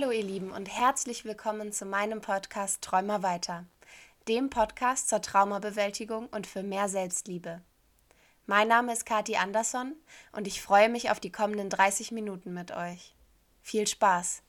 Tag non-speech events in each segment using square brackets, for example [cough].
Hallo ihr Lieben und herzlich willkommen zu meinem Podcast Träumer weiter, dem Podcast zur Traumabewältigung und für mehr Selbstliebe. Mein Name ist Kati Andersson und ich freue mich auf die kommenden 30 Minuten mit euch. Viel Spaß!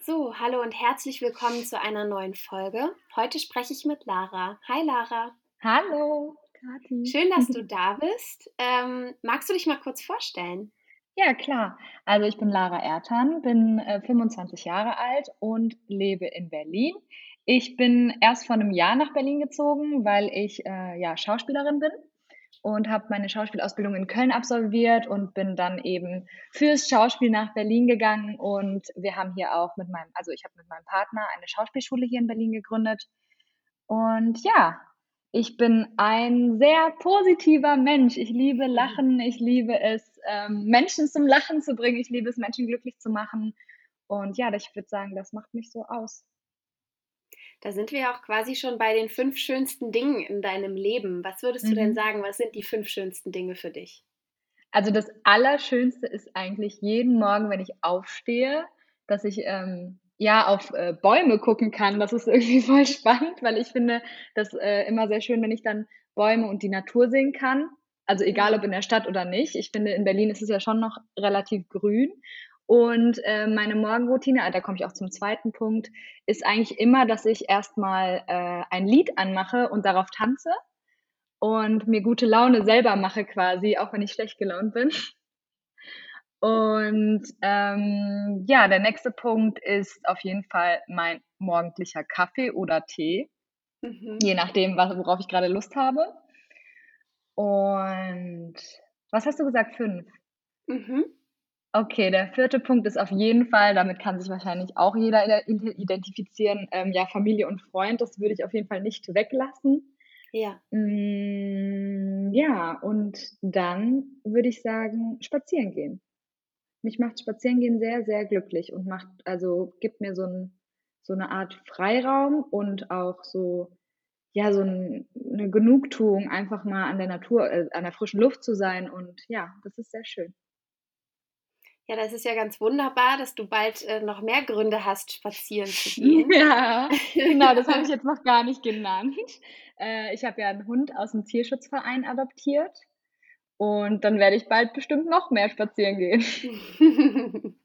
So, hallo und herzlich willkommen zu einer neuen Folge. Heute spreche ich mit Lara. Hi Lara. Hallo, Kathi. Schön, dass du [laughs] da bist. Ähm, magst du dich mal kurz vorstellen? Ja, klar. Also ich bin Lara Ertan, bin äh, 25 Jahre alt und lebe in Berlin. Ich bin erst vor einem Jahr nach Berlin gezogen, weil ich äh, ja Schauspielerin bin und habe meine Schauspielausbildung in Köln absolviert und bin dann eben fürs Schauspiel nach Berlin gegangen und wir haben hier auch mit meinem, also ich habe mit meinem Partner eine Schauspielschule hier in Berlin gegründet und ja, ich bin ein sehr positiver Mensch. Ich liebe mhm. Lachen. Ich liebe es, ähm, Menschen zum Lachen zu bringen. Ich liebe es, Menschen glücklich zu machen. Und ja, ich würde sagen, das macht mich so aus. Da sind wir auch quasi schon bei den fünf schönsten Dingen in deinem Leben. Was würdest du mhm. denn sagen? Was sind die fünf schönsten Dinge für dich? Also das Allerschönste ist eigentlich jeden Morgen, wenn ich aufstehe, dass ich ähm, ja, auf äh, Bäume gucken kann. Das ist [laughs] irgendwie voll spannend, weil ich finde das äh, immer sehr schön, wenn ich dann Bäume und die Natur sehen kann. Also egal ob in der Stadt oder nicht. Ich finde, in Berlin ist es ja schon noch relativ grün. Und äh, meine Morgenroutine, da komme ich auch zum zweiten Punkt, ist eigentlich immer, dass ich erstmal äh, ein Lied anmache und darauf tanze und mir gute Laune selber mache quasi, auch wenn ich schlecht gelaunt bin. Und ähm, ja, der nächste Punkt ist auf jeden Fall mein morgendlicher Kaffee oder Tee, mhm. je nachdem, worauf ich gerade Lust habe. Und was hast du gesagt? Fünf. Mhm. Okay, der vierte Punkt ist auf jeden Fall, damit kann sich wahrscheinlich auch jeder identifizieren, ähm, ja, Familie und Freund, das würde ich auf jeden Fall nicht weglassen. Ja. Mm, ja, und dann würde ich sagen, spazieren gehen mich macht Spazierengehen sehr, sehr glücklich und macht, also gibt mir so, ein, so eine Art Freiraum und auch so, ja, so ein, eine Genugtuung, einfach mal an der Natur, äh, an der frischen Luft zu sein. Und ja, das ist sehr schön. Ja, das ist ja ganz wunderbar, dass du bald äh, noch mehr Gründe hast, spazieren zu [laughs] gehen. Ja, [laughs] genau, das habe ich jetzt noch gar nicht genannt. Äh, ich habe ja einen Hund aus dem Tierschutzverein adoptiert. Und dann werde ich bald bestimmt noch mehr spazieren gehen. [laughs]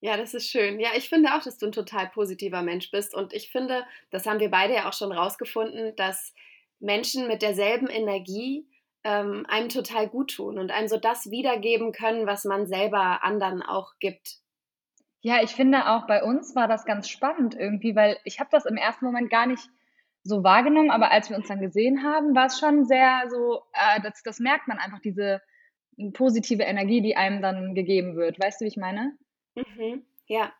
Ja, das ist schön. Ja, ich finde auch, dass du ein total positiver Mensch bist. Und ich finde, das haben wir beide ja auch schon rausgefunden, dass Menschen mit derselben Energie ähm, einem total gut tun und einem so das wiedergeben können, was man selber anderen auch gibt. Ja, ich finde auch bei uns war das ganz spannend irgendwie, weil ich habe das im ersten Moment gar nicht so wahrgenommen, aber als wir uns dann gesehen haben, war es schon sehr so, äh, das, das merkt man einfach, diese positive Energie, die einem dann gegeben wird. Weißt du, wie ich meine? Mhm, ja.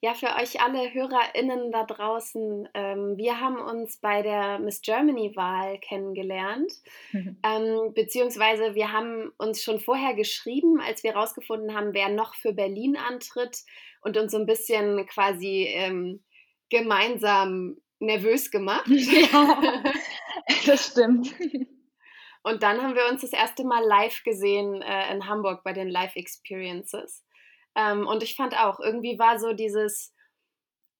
Ja, für euch alle HörerInnen da draußen, ähm, wir haben uns bei der Miss Germany-Wahl kennengelernt, mhm. ähm, beziehungsweise wir haben uns schon vorher geschrieben, als wir herausgefunden haben, wer noch für Berlin antritt und uns so ein bisschen quasi ähm, gemeinsam nervös gemacht. [laughs] Ja, das stimmt. Und dann haben wir uns das erste Mal live gesehen äh, in Hamburg bei den Live Experiences. Ähm, und ich fand auch, irgendwie war so dieses,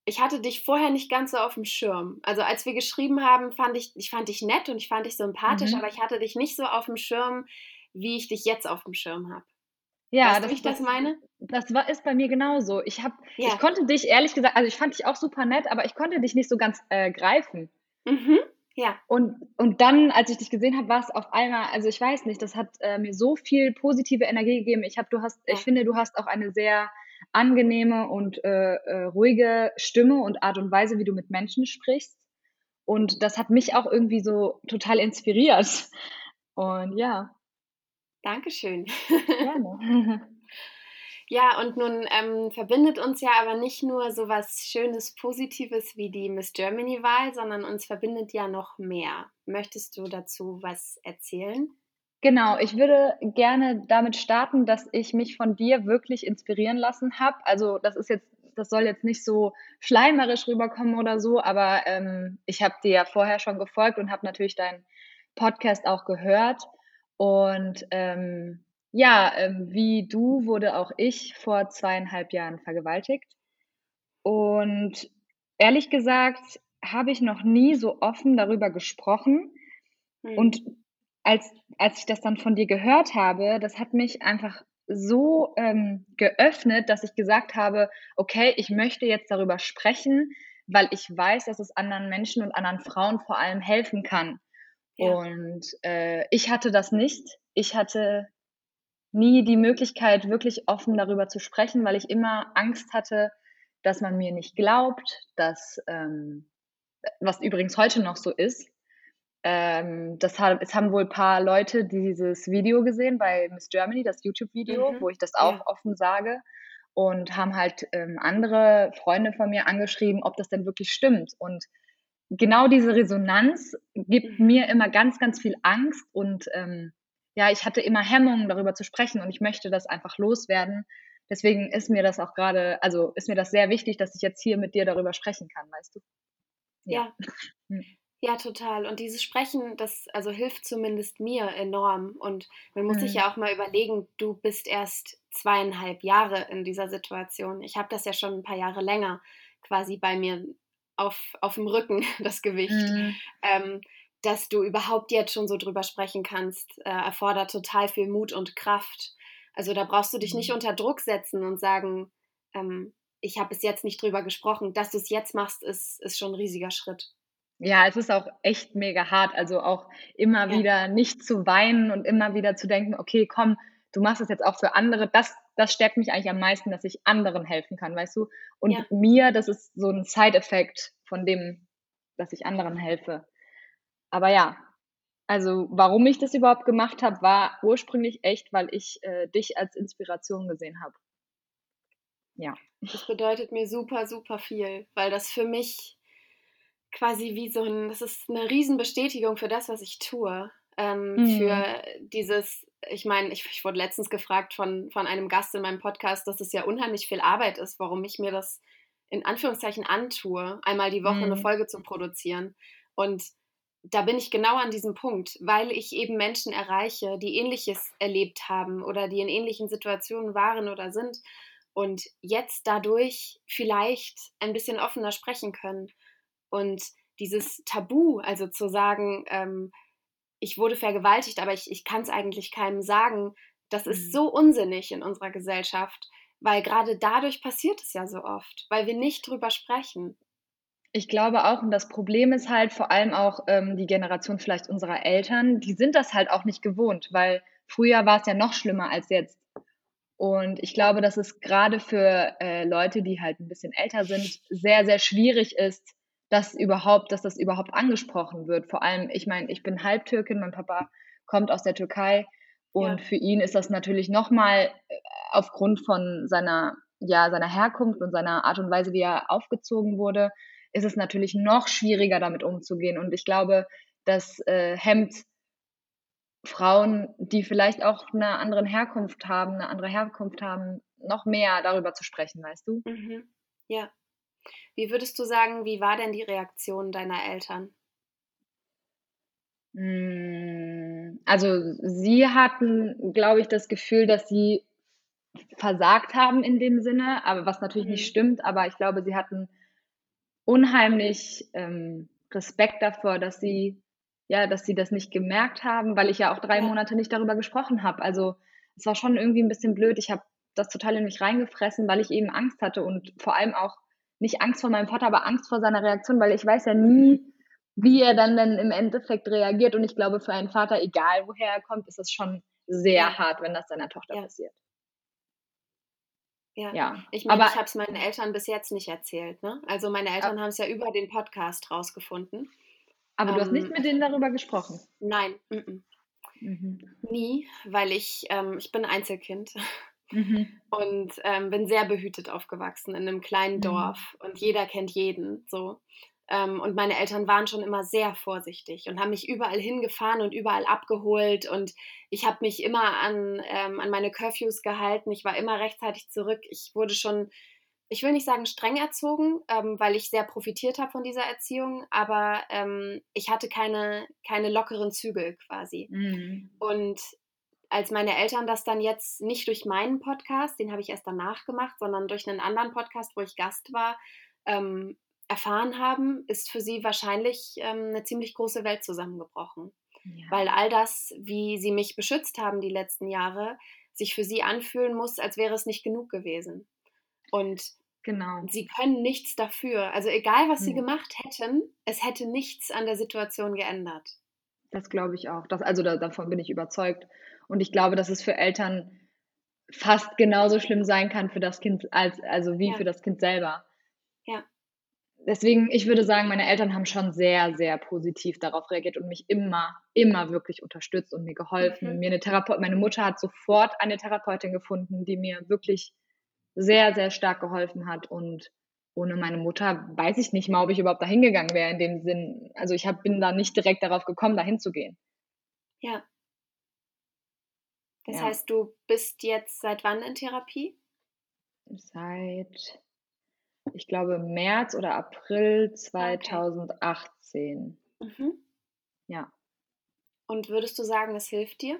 ich hatte dich vorher nicht ganz so auf dem Schirm. Also als wir geschrieben haben, fand ich, ich fand dich nett und ich fand dich sympathisch, mhm. aber ich hatte dich nicht so auf dem Schirm, wie ich dich jetzt auf dem Schirm habe. Ja, weißt das, du, ich das, das meine? Das war, ist bei mir genauso. Ich, hab, ja. ich konnte dich ehrlich gesagt, also ich fand dich auch super nett, aber ich konnte dich nicht so ganz äh, greifen. Mhm. Ja. Und, und dann, als ich dich gesehen habe, war es auf einmal, also ich weiß nicht, das hat äh, mir so viel positive Energie gegeben. Ich habe, du hast, ja. ich finde, du hast auch eine sehr angenehme und äh, äh, ruhige Stimme und Art und Weise, wie du mit Menschen sprichst. Und das hat mich auch irgendwie so total inspiriert. Und ja. Dankeschön. Gerne. [laughs] Ja, und nun ähm, verbindet uns ja aber nicht nur so was Schönes, Positives wie die Miss Germany-Wahl, sondern uns verbindet ja noch mehr. Möchtest du dazu was erzählen? Genau, ich würde gerne damit starten, dass ich mich von dir wirklich inspirieren lassen habe. Also das ist jetzt, das soll jetzt nicht so schleimerisch rüberkommen oder so, aber ähm, ich habe dir ja vorher schon gefolgt und habe natürlich deinen Podcast auch gehört. Und ähm, Ja, ähm, wie du wurde auch ich vor zweieinhalb Jahren vergewaltigt. Und ehrlich gesagt habe ich noch nie so offen darüber gesprochen. Mhm. Und als, als ich das dann von dir gehört habe, das hat mich einfach so ähm, geöffnet, dass ich gesagt habe, okay, ich möchte jetzt darüber sprechen, weil ich weiß, dass es anderen Menschen und anderen Frauen vor allem helfen kann. Ja. Und äh, ich hatte das nicht. Ich hatte nie die Möglichkeit, wirklich offen darüber zu sprechen, weil ich immer Angst hatte, dass man mir nicht glaubt, dass, ähm, was übrigens heute noch so ist, ähm, das hat, es haben wohl ein paar Leute dieses Video gesehen bei Miss Germany, das YouTube-Video, mhm. wo ich das auch ja. offen sage und haben halt ähm, andere Freunde von mir angeschrieben, ob das denn wirklich stimmt. Und genau diese Resonanz gibt mhm. mir immer ganz, ganz viel Angst und ähm, ja, ich hatte immer Hemmungen darüber zu sprechen und ich möchte das einfach loswerden. Deswegen ist mir das auch gerade, also ist mir das sehr wichtig, dass ich jetzt hier mit dir darüber sprechen kann, weißt du? Ja. ja. [laughs] Hm. Ja, total. Und dieses Sprechen, das also hilft zumindest mir enorm. Und man muss mhm. sich ja auch mal überlegen, du bist erst zweieinhalb Jahre in dieser Situation. Ich habe das ja schon ein paar Jahre länger quasi bei mir auf, auf dem Rücken, [laughs] das Gewicht. Mhm. Ähm, dass du überhaupt jetzt schon so drüber sprechen kannst, äh, erfordert total viel Mut und Kraft. Also da brauchst du dich nicht mhm. unter Druck setzen und sagen, ähm, ich habe bis jetzt nicht drüber gesprochen. Dass du es jetzt machst, ist, ist schon ein riesiger Schritt. Ja, es ist auch echt mega hart. Also auch immer ja. wieder nicht zu weinen und immer wieder zu denken, okay, komm, du machst es jetzt auch für andere. Das, das stärkt mich eigentlich am meisten, dass ich anderen helfen kann, weißt du? Und ja. mir, das ist so ein Side-Effekt von dem, dass ich anderen helfe. Aber ja, also warum ich das überhaupt gemacht habe, war ursprünglich echt, weil ich äh, dich als Inspiration gesehen habe. Ja. Das bedeutet mir super, super viel, weil das für mich quasi wie so ein, das ist eine Riesenbestätigung für das, was ich tue. Ähm, mhm. Für dieses, ich meine, ich, ich, wurde letztens gefragt von, von einem Gast in meinem Podcast, dass es ja unheimlich viel Arbeit ist, warum ich mir das in Anführungszeichen antue, einmal die Woche mhm. eine Folge zu produzieren. Und da bin ich genau an diesem Punkt, weil ich eben Menschen erreiche, die ähnliches erlebt haben oder die in ähnlichen Situationen waren oder sind und jetzt dadurch vielleicht ein bisschen offener sprechen können. Und dieses Tabu, also zu sagen, ähm, ich wurde vergewaltigt, aber ich, ich kann es eigentlich keinem sagen, das ist mhm. so unsinnig in unserer Gesellschaft, weil gerade dadurch passiert es ja so oft, weil wir nicht drüber sprechen. Ich glaube auch, und das Problem ist halt vor allem auch ähm, die Generation vielleicht unserer Eltern, die sind das halt auch nicht gewohnt, weil früher war es ja noch schlimmer als jetzt. Und ich glaube, dass es gerade für äh, Leute, die halt ein bisschen älter sind, sehr, sehr schwierig ist, dass überhaupt, dass das überhaupt angesprochen wird. Vor allem, ich meine, ich bin Halbtürkin, mein Papa kommt aus der Türkei und ja. für ihn ist das natürlich nochmal äh, aufgrund von seiner, ja, seiner Herkunft und seiner Art und Weise, wie er aufgezogen wurde, ist es natürlich noch schwieriger, damit umzugehen. Und ich glaube, das äh, hemmt Frauen, die vielleicht auch eine andere Herkunft haben, eine andere Herkunft haben, noch mehr darüber zu sprechen, weißt du? Mhm. Ja, wie würdest du sagen, wie war denn die Reaktion deiner Eltern? Hm, also sie hatten, glaube ich, das Gefühl, dass sie versagt haben in dem Sinne, aber was natürlich mhm. nicht stimmt, aber ich glaube, sie hatten unheimlich ähm, Respekt davor, dass sie ja, dass sie das nicht gemerkt haben, weil ich ja auch drei. Monate nicht darüber gesprochen habe. Also es war schon irgendwie ein bisschen blöd. Ich habe das total in mich reingefressen, weil ich eben Angst hatte und vor allem auch nicht Angst vor meinem Vater, aber Angst vor seiner Reaktion, weil ich weiß ja nie, wie er dann, dann im Endeffekt reagiert. Und ich glaube, für einen Vater, egal woher er kommt, ist es schon sehr ja. hart, wenn das seiner Tochter ja. passiert. Ja. ja. Ich meine, ich habe es meinen Eltern bis jetzt nicht erzählt. Ne? Also meine Eltern haben es ja über den Podcast rausgefunden. Aber ähm, du hast nicht ähm, mit denen darüber gesprochen? Nein, m -m. Mhm. nie, weil ich, ähm, ich bin Einzelkind. [laughs] Mhm. Und ähm, bin sehr behütet aufgewachsen in einem kleinen mhm. Dorf und jeder kennt jeden so. Ähm, und meine Eltern waren schon immer sehr vorsichtig und haben mich überall hingefahren und überall abgeholt. Und ich habe mich immer an, ähm, an meine Curfews gehalten. Ich war immer rechtzeitig zurück. Ich wurde schon, ich will nicht sagen streng erzogen, ähm, weil ich sehr profitiert habe von dieser Erziehung, aber ähm, ich hatte keine, keine lockeren Zügel quasi. Mhm. Und als meine Eltern das dann jetzt nicht durch meinen Podcast, den habe ich erst danach gemacht, sondern durch einen anderen Podcast, wo ich Gast war, ähm, erfahren haben, ist für sie wahrscheinlich ähm, eine ziemlich große Welt zusammengebrochen. Ja. Weil all das, wie sie mich beschützt haben die letzten Jahre, sich für sie anfühlen muss, als wäre es nicht genug gewesen. Und genau. sie können nichts dafür. Also egal, was ja. sie gemacht hätten, es hätte nichts an der Situation geändert. Das glaube ich auch. Das, also da, davon bin ich überzeugt. Und ich glaube, dass es für Eltern fast genauso schlimm sein kann für das Kind als also wie ja. für das Kind selber. Ja. Deswegen, ich würde sagen, meine Eltern haben schon sehr, sehr positiv darauf reagiert und mich immer, immer wirklich unterstützt und mir geholfen. Mhm. Mir eine Therapeut, meine Mutter hat sofort eine Therapeutin gefunden, die mir wirklich sehr, sehr stark geholfen hat. Und ohne meine Mutter weiß ich nicht mal, ob ich überhaupt dahin gegangen wäre in dem Sinn. Also ich hab, bin da nicht direkt darauf gekommen, dahin zu gehen. Ja. Das ja. heißt, du bist jetzt seit wann in Therapie? Seit, ich glaube, März oder April 2018. Okay. Mhm. Ja. Und würdest du sagen, es hilft dir?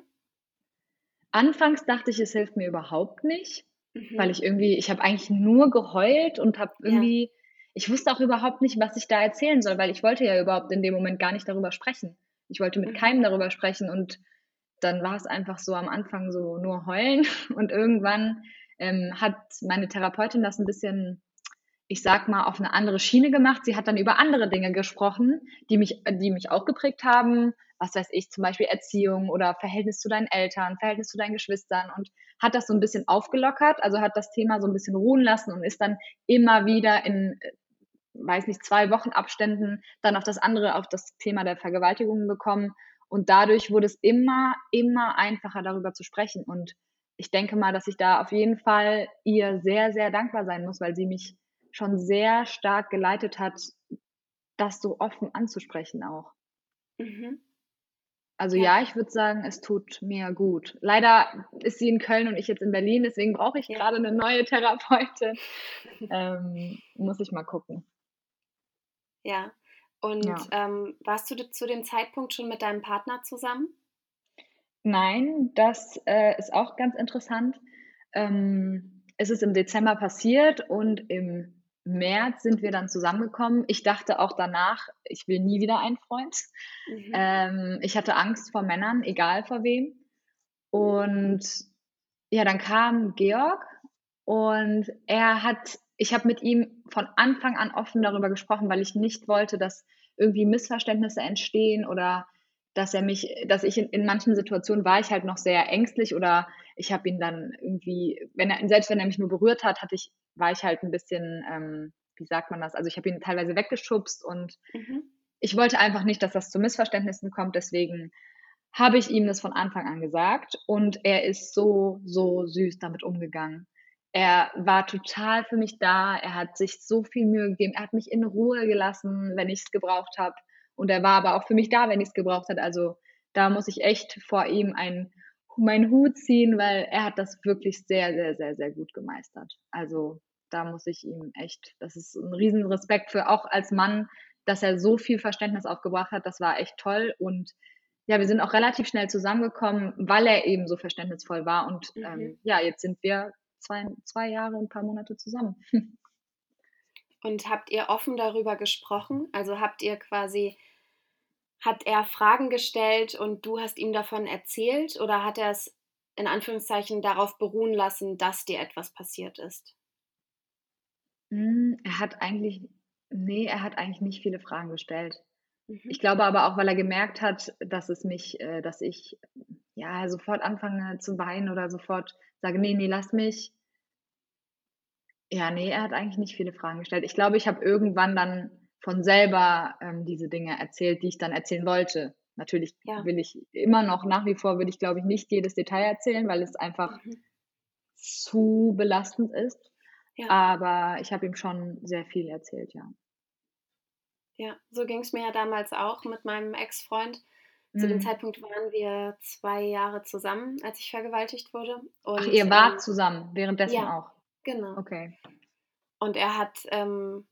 Anfangs dachte ich, es hilft mir überhaupt nicht, mhm. weil ich irgendwie, ich habe eigentlich nur geheult und habe irgendwie, ja. ich wusste auch überhaupt nicht, was ich da erzählen soll, weil ich wollte ja überhaupt in dem Moment gar nicht darüber sprechen. Ich wollte mit mhm. keinem darüber sprechen und dann war es einfach so am Anfang so nur heulen [laughs] und irgendwann ähm, hat meine Therapeutin das ein bisschen, ich sag mal, auf eine andere Schiene gemacht. Sie hat dann über andere Dinge gesprochen, die mich, die mich auch geprägt haben. Was weiß ich, zum Beispiel Erziehung oder Verhältnis zu deinen Eltern, Verhältnis zu deinen Geschwistern und hat das so ein bisschen aufgelockert, also hat das Thema so ein bisschen ruhen lassen und ist dann immer wieder in, weiß nicht, zwei Wochen Abständen dann auf das andere, auf das Thema der Vergewaltigung gekommen und dadurch wurde es immer, immer einfacher, darüber zu sprechen. Und ich denke mal, dass ich da auf jeden Fall ihr sehr, sehr dankbar sein muss, weil sie mich schon sehr stark geleitet hat, das so offen anzusprechen auch. Mhm. Also ja, ja ich würde sagen, es tut mir gut. Leider ist sie in Köln und ich jetzt in Berlin, deswegen brauche ich ja. gerade eine neue Therapeutin. ähm, muss ich mal gucken. Ja, und ja. ähm, warst du zu dem Zeitpunkt schon mit deinem Partner zusammen? Nein, das äh, ist auch ganz interessant. Ähm, es ist im Dezember passiert und im März sind wir dann zusammengekommen. Ich dachte auch danach, ich will nie wieder einen Freund. Mhm. Ähm, ich hatte Angst vor Männern, egal vor wem. Und ja, dann kam Georg und er hat ich habe mit ihm von Anfang an offen darüber gesprochen, weil ich nicht wollte, dass irgendwie Missverständnisse entstehen oder dass er mich, dass ich in, in manchen Situationen war ich halt noch sehr ängstlich oder ich habe ihn dann irgendwie, wenn er, selbst wenn er mich nur berührt hat, hatte ich, war ich halt ein bisschen, ähm, wie sagt man das? Also ich habe ihn teilweise weggeschubst und mhm. ich wollte einfach nicht, dass das zu Missverständnissen kommt. Deswegen habe ich ihm das von Anfang an gesagt und er ist so, so süß damit umgegangen. Er war total für mich da. Er hat sich so viel Mühe gegeben. Er hat mich in Ruhe gelassen, wenn ich es gebraucht habe. Und er war aber auch für mich da, wenn ich es gebraucht habe. Also da muss ich echt vor ihm ein, meinen Hut ziehen, weil er hat das wirklich sehr, sehr, sehr, sehr gut gemeistert. Also da muss ich ihm echt, das ist ein riesen Respekt für auch als Mann, dass er so viel Verständnis aufgebracht hat. Das war echt toll. Und ja, wir sind auch relativ schnell zusammengekommen, weil er eben so verständnisvoll war. Und mhm. ähm, ja, jetzt sind wir zwei, zwei Jahre und ein paar Monate zusammen. [laughs] Und habt ihr offen darüber gesprochen? Also habt ihr quasi, hat er Fragen gestellt und du hast ihm davon erzählt oder hat er es in Anführungszeichen darauf beruhen lassen, dass dir etwas passiert ist? Hm, er hat eigentlich, nee, er hat eigentlich nicht viele Fragen gestellt. Mhm. Ich glaube aber auch, weil er gemerkt hat, dass es mich, äh, dass ich ja sofort anfange zu weinen oder sofort sage, nee, nee, lass mich. Ja, nee, er hat eigentlich nicht viele Fragen gestellt. Ich glaube, ich habe irgendwann dann von selber ähm, diese Dinge erzählt, die ich dann erzählen wollte. Natürlich ja. will ich immer noch, nach wie vor würde ich, glaube ich, nicht jedes Detail erzählen, weil es einfach mhm. zu belastend ist. Ja. Aber ich habe ihm schon sehr viel erzählt, ja. Ja, so ging es mir ja damals auch mit meinem Ex-Freund. Zu dem mhm. Zeitpunkt waren wir zwei Jahre zusammen, als ich vergewaltigt wurde. Und, Ach, ihr wart ähm, zusammen, währenddessen ja, auch? Genau. Okay. Und er hat ähm,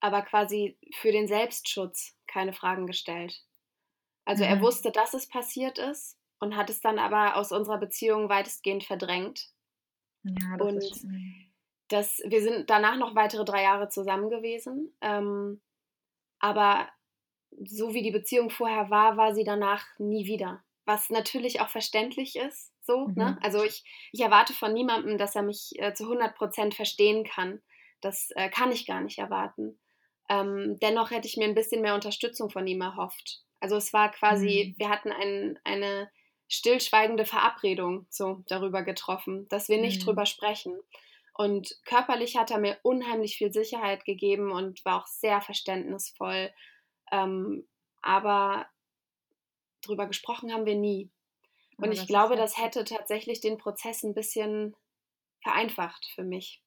aber quasi für den Selbstschutz keine Fragen gestellt. Also mhm. er wusste, dass es passiert ist und hat es dann aber aus unserer Beziehung weitestgehend verdrängt. Ja, das und ist das, wir sind danach noch weitere drei Jahre zusammen gewesen. Ähm, aber so wie die Beziehung vorher war, war sie danach nie wieder. Was natürlich auch verständlich ist. So, ne? mhm. ne? Also ich, ich erwarte von niemandem, dass er mich äh, zu 100 Prozent verstehen kann. Das äh, kann ich gar nicht erwarten. Ähm, dennoch hätte ich mir ein bisschen mehr Unterstützung von ihm erhofft. Also es war quasi, mhm. wir hatten ein, eine stillschweigende Verabredung so darüber getroffen, dass wir nicht mhm. drüber sprechen. Und körperlich hat er mir unheimlich viel Sicherheit gegeben und war auch sehr verständnisvoll. Ähm, aber drüber gesprochen haben wir nie. Und ich glaube, das hätte tatsächlich den Prozess ein bisschen vereinfacht für mich.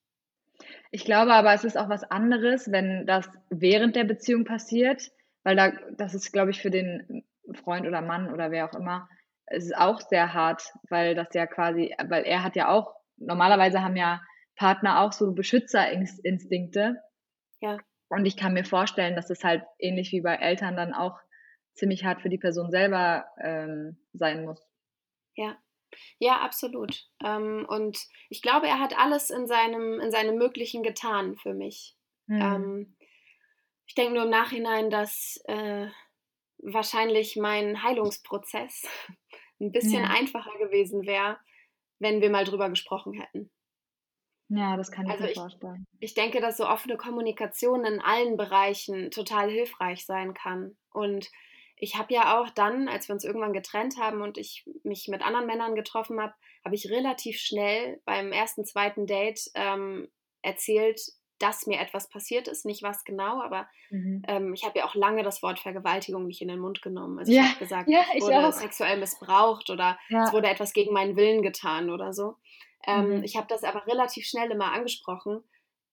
Ich glaube aber, es ist auch was anderes, wenn das während der Beziehung passiert, weil da, das ist, glaube ich, für den Freund oder Mann oder wer auch immer, es ist auch sehr hart, weil das ja quasi, weil er hat ja auch, normalerweise haben ja Partner auch so Beschützerinstinkte. Ja. Und ich kann mir vorstellen, dass es halt ähnlich wie bei Eltern dann auch ziemlich hart für die Person selber ähm, sein muss. Ja. Ja, absolut. Ähm, und ich glaube, er hat alles in seinem, in seinem Möglichen getan für mich. Mhm. Ähm, ich denke nur im Nachhinein, dass äh, wahrscheinlich mein Heilungsprozess [laughs] ein bisschen ja. einfacher gewesen wäre, wenn wir mal drüber gesprochen hätten. Ja, das kann ich also mir ich, vorstellen. Ich denke, dass so offene Kommunikation in allen Bereichen total hilfreich sein kann. Und ich habe ja auch dann, als wir uns irgendwann getrennt haben und ich mich mit anderen Männern getroffen habe, habe ich relativ schnell beim ersten, zweiten Date ähm, erzählt, dass mir etwas passiert ist, nicht was genau, aber mhm. ähm, ich habe ja auch lange das Wort Vergewaltigung nicht in den Mund genommen. Also ja, ich habe gesagt, ja, ich wurde auch. sexuell missbraucht oder ja. es wurde etwas gegen meinen Willen getan oder so. Ähm, mhm. Ich habe das aber relativ schnell immer angesprochen,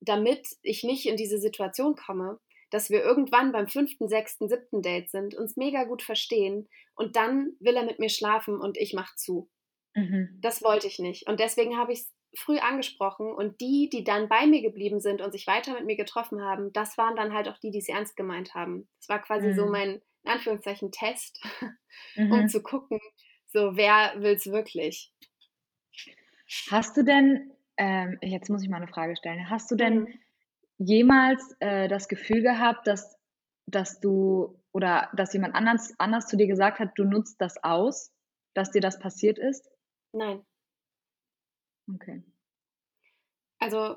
damit ich nicht in diese Situation komme, dass wir irgendwann beim fünften, sechsten, siebten Date sind, uns mega gut verstehen und dann will er mit mir schlafen und ich mach zu. Mhm. Das wollte ich nicht. Und deswegen habe ich es früh angesprochen und die, die dann bei mir geblieben sind und sich weiter mit mir getroffen haben, das waren dann halt auch die, die es ernst gemeint haben. Das war quasi mhm. so mein, in Anführungszeichen, Test, [laughs] mhm. um zu gucken, so wer will es wirklich. Hast du denn, ähm, jetzt muss ich mal eine Frage stellen, hast du denn mhm. jemals äh, das Gefühl gehabt, dass, dass du oder dass jemand anders, anders zu dir gesagt hat, du nutzt das aus, dass dir das passiert ist? Nein. Okay. Also,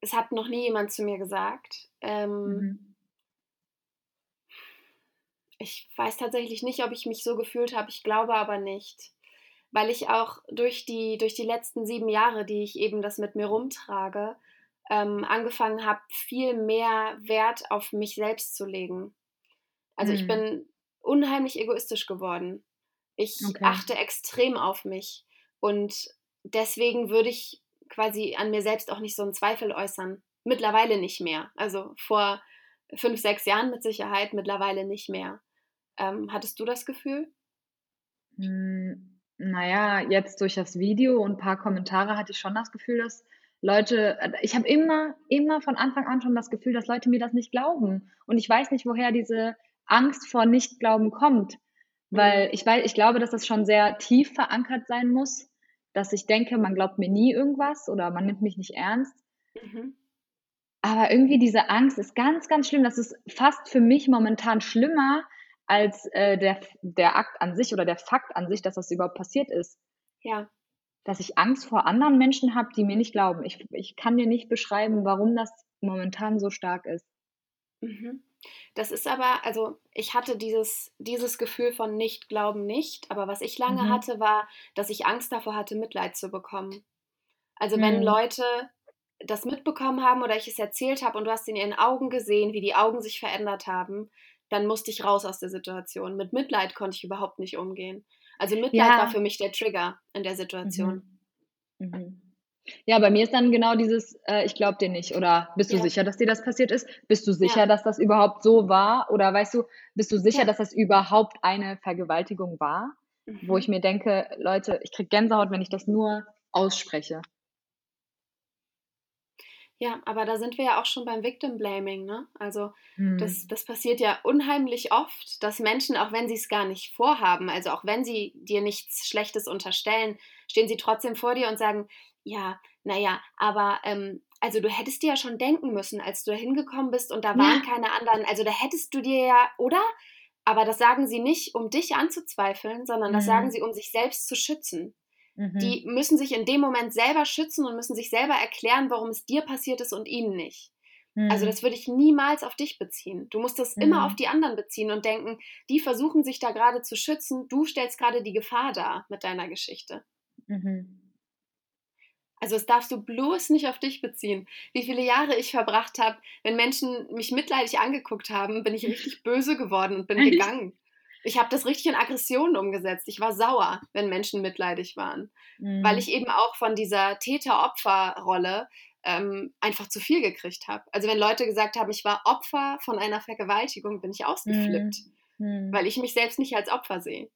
es hat noch nie jemand zu mir gesagt. Ähm, mhm. Ich weiß tatsächlich nicht, ob ich mich so gefühlt habe. Ich glaube aber nicht. Weil ich auch durch die, durch die letzten sieben Jahre, die ich eben das mit mir rumtrage, ähm, angefangen habe, viel mehr Wert auf mich selbst zu legen. Also mhm. ich bin unheimlich egoistisch geworden. Ich okay. achte extrem auf mich. Und deswegen würde ich quasi an mir selbst auch nicht so einen Zweifel äußern. Mittlerweile nicht mehr. Also vor fünf, sechs Jahren mit Sicherheit, mittlerweile nicht mehr. Ähm, hattest du das Gefühl? Hm, naja, jetzt durch das Video und ein paar Kommentare hatte ich schon das Gefühl, dass Leute, äh, ich habe immer, immer von Anfang an schon das Gefühl, dass Leute mir das nicht glauben. Und ich weiß nicht, woher diese Angst vor Nichtglauben kommt. Weil mhm. ich weiß, ich glaube, dass das schon sehr tief verankert sein muss, dass ich denke, man glaubt mir nie irgendwas oder man nimmt mich nicht ernst. Mhm. Aber irgendwie diese Angst ist ganz, ganz schlimm. Das ist fast für mich momentan schlimmer als äh, der, der Akt an sich oder der Fakt an sich, dass das überhaupt passiert ist. Ja. Dass ich Angst vor anderen Menschen habe, die mir nicht glauben. Ich, ich kann dir nicht beschreiben, warum das momentan so stark ist. Mhm. Das ist aber, also ich hatte dieses, dieses Gefühl von Nicht-Glauben nicht, aber was ich lange mhm. hatte, war, dass ich Angst davor hatte, Mitleid zu bekommen. Also mhm. wenn Leute das mitbekommen haben oder ich es erzählt habe und du hast in ihren Augen gesehen, wie die Augen sich verändert haben, dann musste ich raus aus der Situation. Mit Mitleid konnte ich überhaupt nicht umgehen. Also Mitleid ja. war für mich der Trigger in der Situation. Mhm. Mhm. Ja, bei mir ist dann genau dieses, äh, ich glaube dir nicht. Oder bist du ja. sicher, dass dir das passiert ist? Bist du sicher, ja. dass das überhaupt so war? Oder weißt du, bist du sicher, dass das überhaupt eine Vergewaltigung war? Mhm. Wo ich mir denke, Leute, ich kriege Gänsehaut, wenn ich das nur ausspreche. Ja, aber da sind wir ja auch schon beim Victim Blaming, ne? Also Mhm. das, das passiert ja unheimlich oft, dass Menschen, auch wenn sie es gar nicht vorhaben, also auch wenn sie dir nichts Schlechtes unterstellen, stehen sie trotzdem vor dir und sagen, ja, naja, aber ähm, also du hättest dir ja schon denken müssen, als du da hingekommen bist und da waren Ja. keine anderen, also da hättest du dir ja, oder? Aber das sagen sie nicht, um dich anzuzweifeln, sondern das sagen Mhm. sie, um sich selbst zu schützen. Mhm. Die müssen sich in dem Moment selber schützen und müssen sich selber erklären, warum es dir passiert ist und ihnen nicht. Also Mhm. das würde ich niemals auf dich beziehen. Du musst das immer auf Mhm. die anderen beziehen und denken, die versuchen sich da gerade zu schützen, du stellst gerade die Gefahr dar mit deiner Geschichte. Mhm. Also das darfst du bloß nicht auf dich beziehen. Wie viele Jahre ich verbracht habe, wenn Menschen mich mitleidig angeguckt haben, bin ich [laughs] richtig böse geworden und bin Echt? gegangen. Ich habe das richtig in Aggressionen umgesetzt. Ich war sauer, wenn Menschen mitleidig waren, weil Mhm. ich eben auch von dieser Täter-Opfer-Rolle ähm, einfach zu viel gekriegt habe. Also wenn Leute gesagt haben, ich war Opfer von einer Vergewaltigung, bin ich ausgeflippt, Mhm. weil ich mich selbst nicht als Opfer sehe.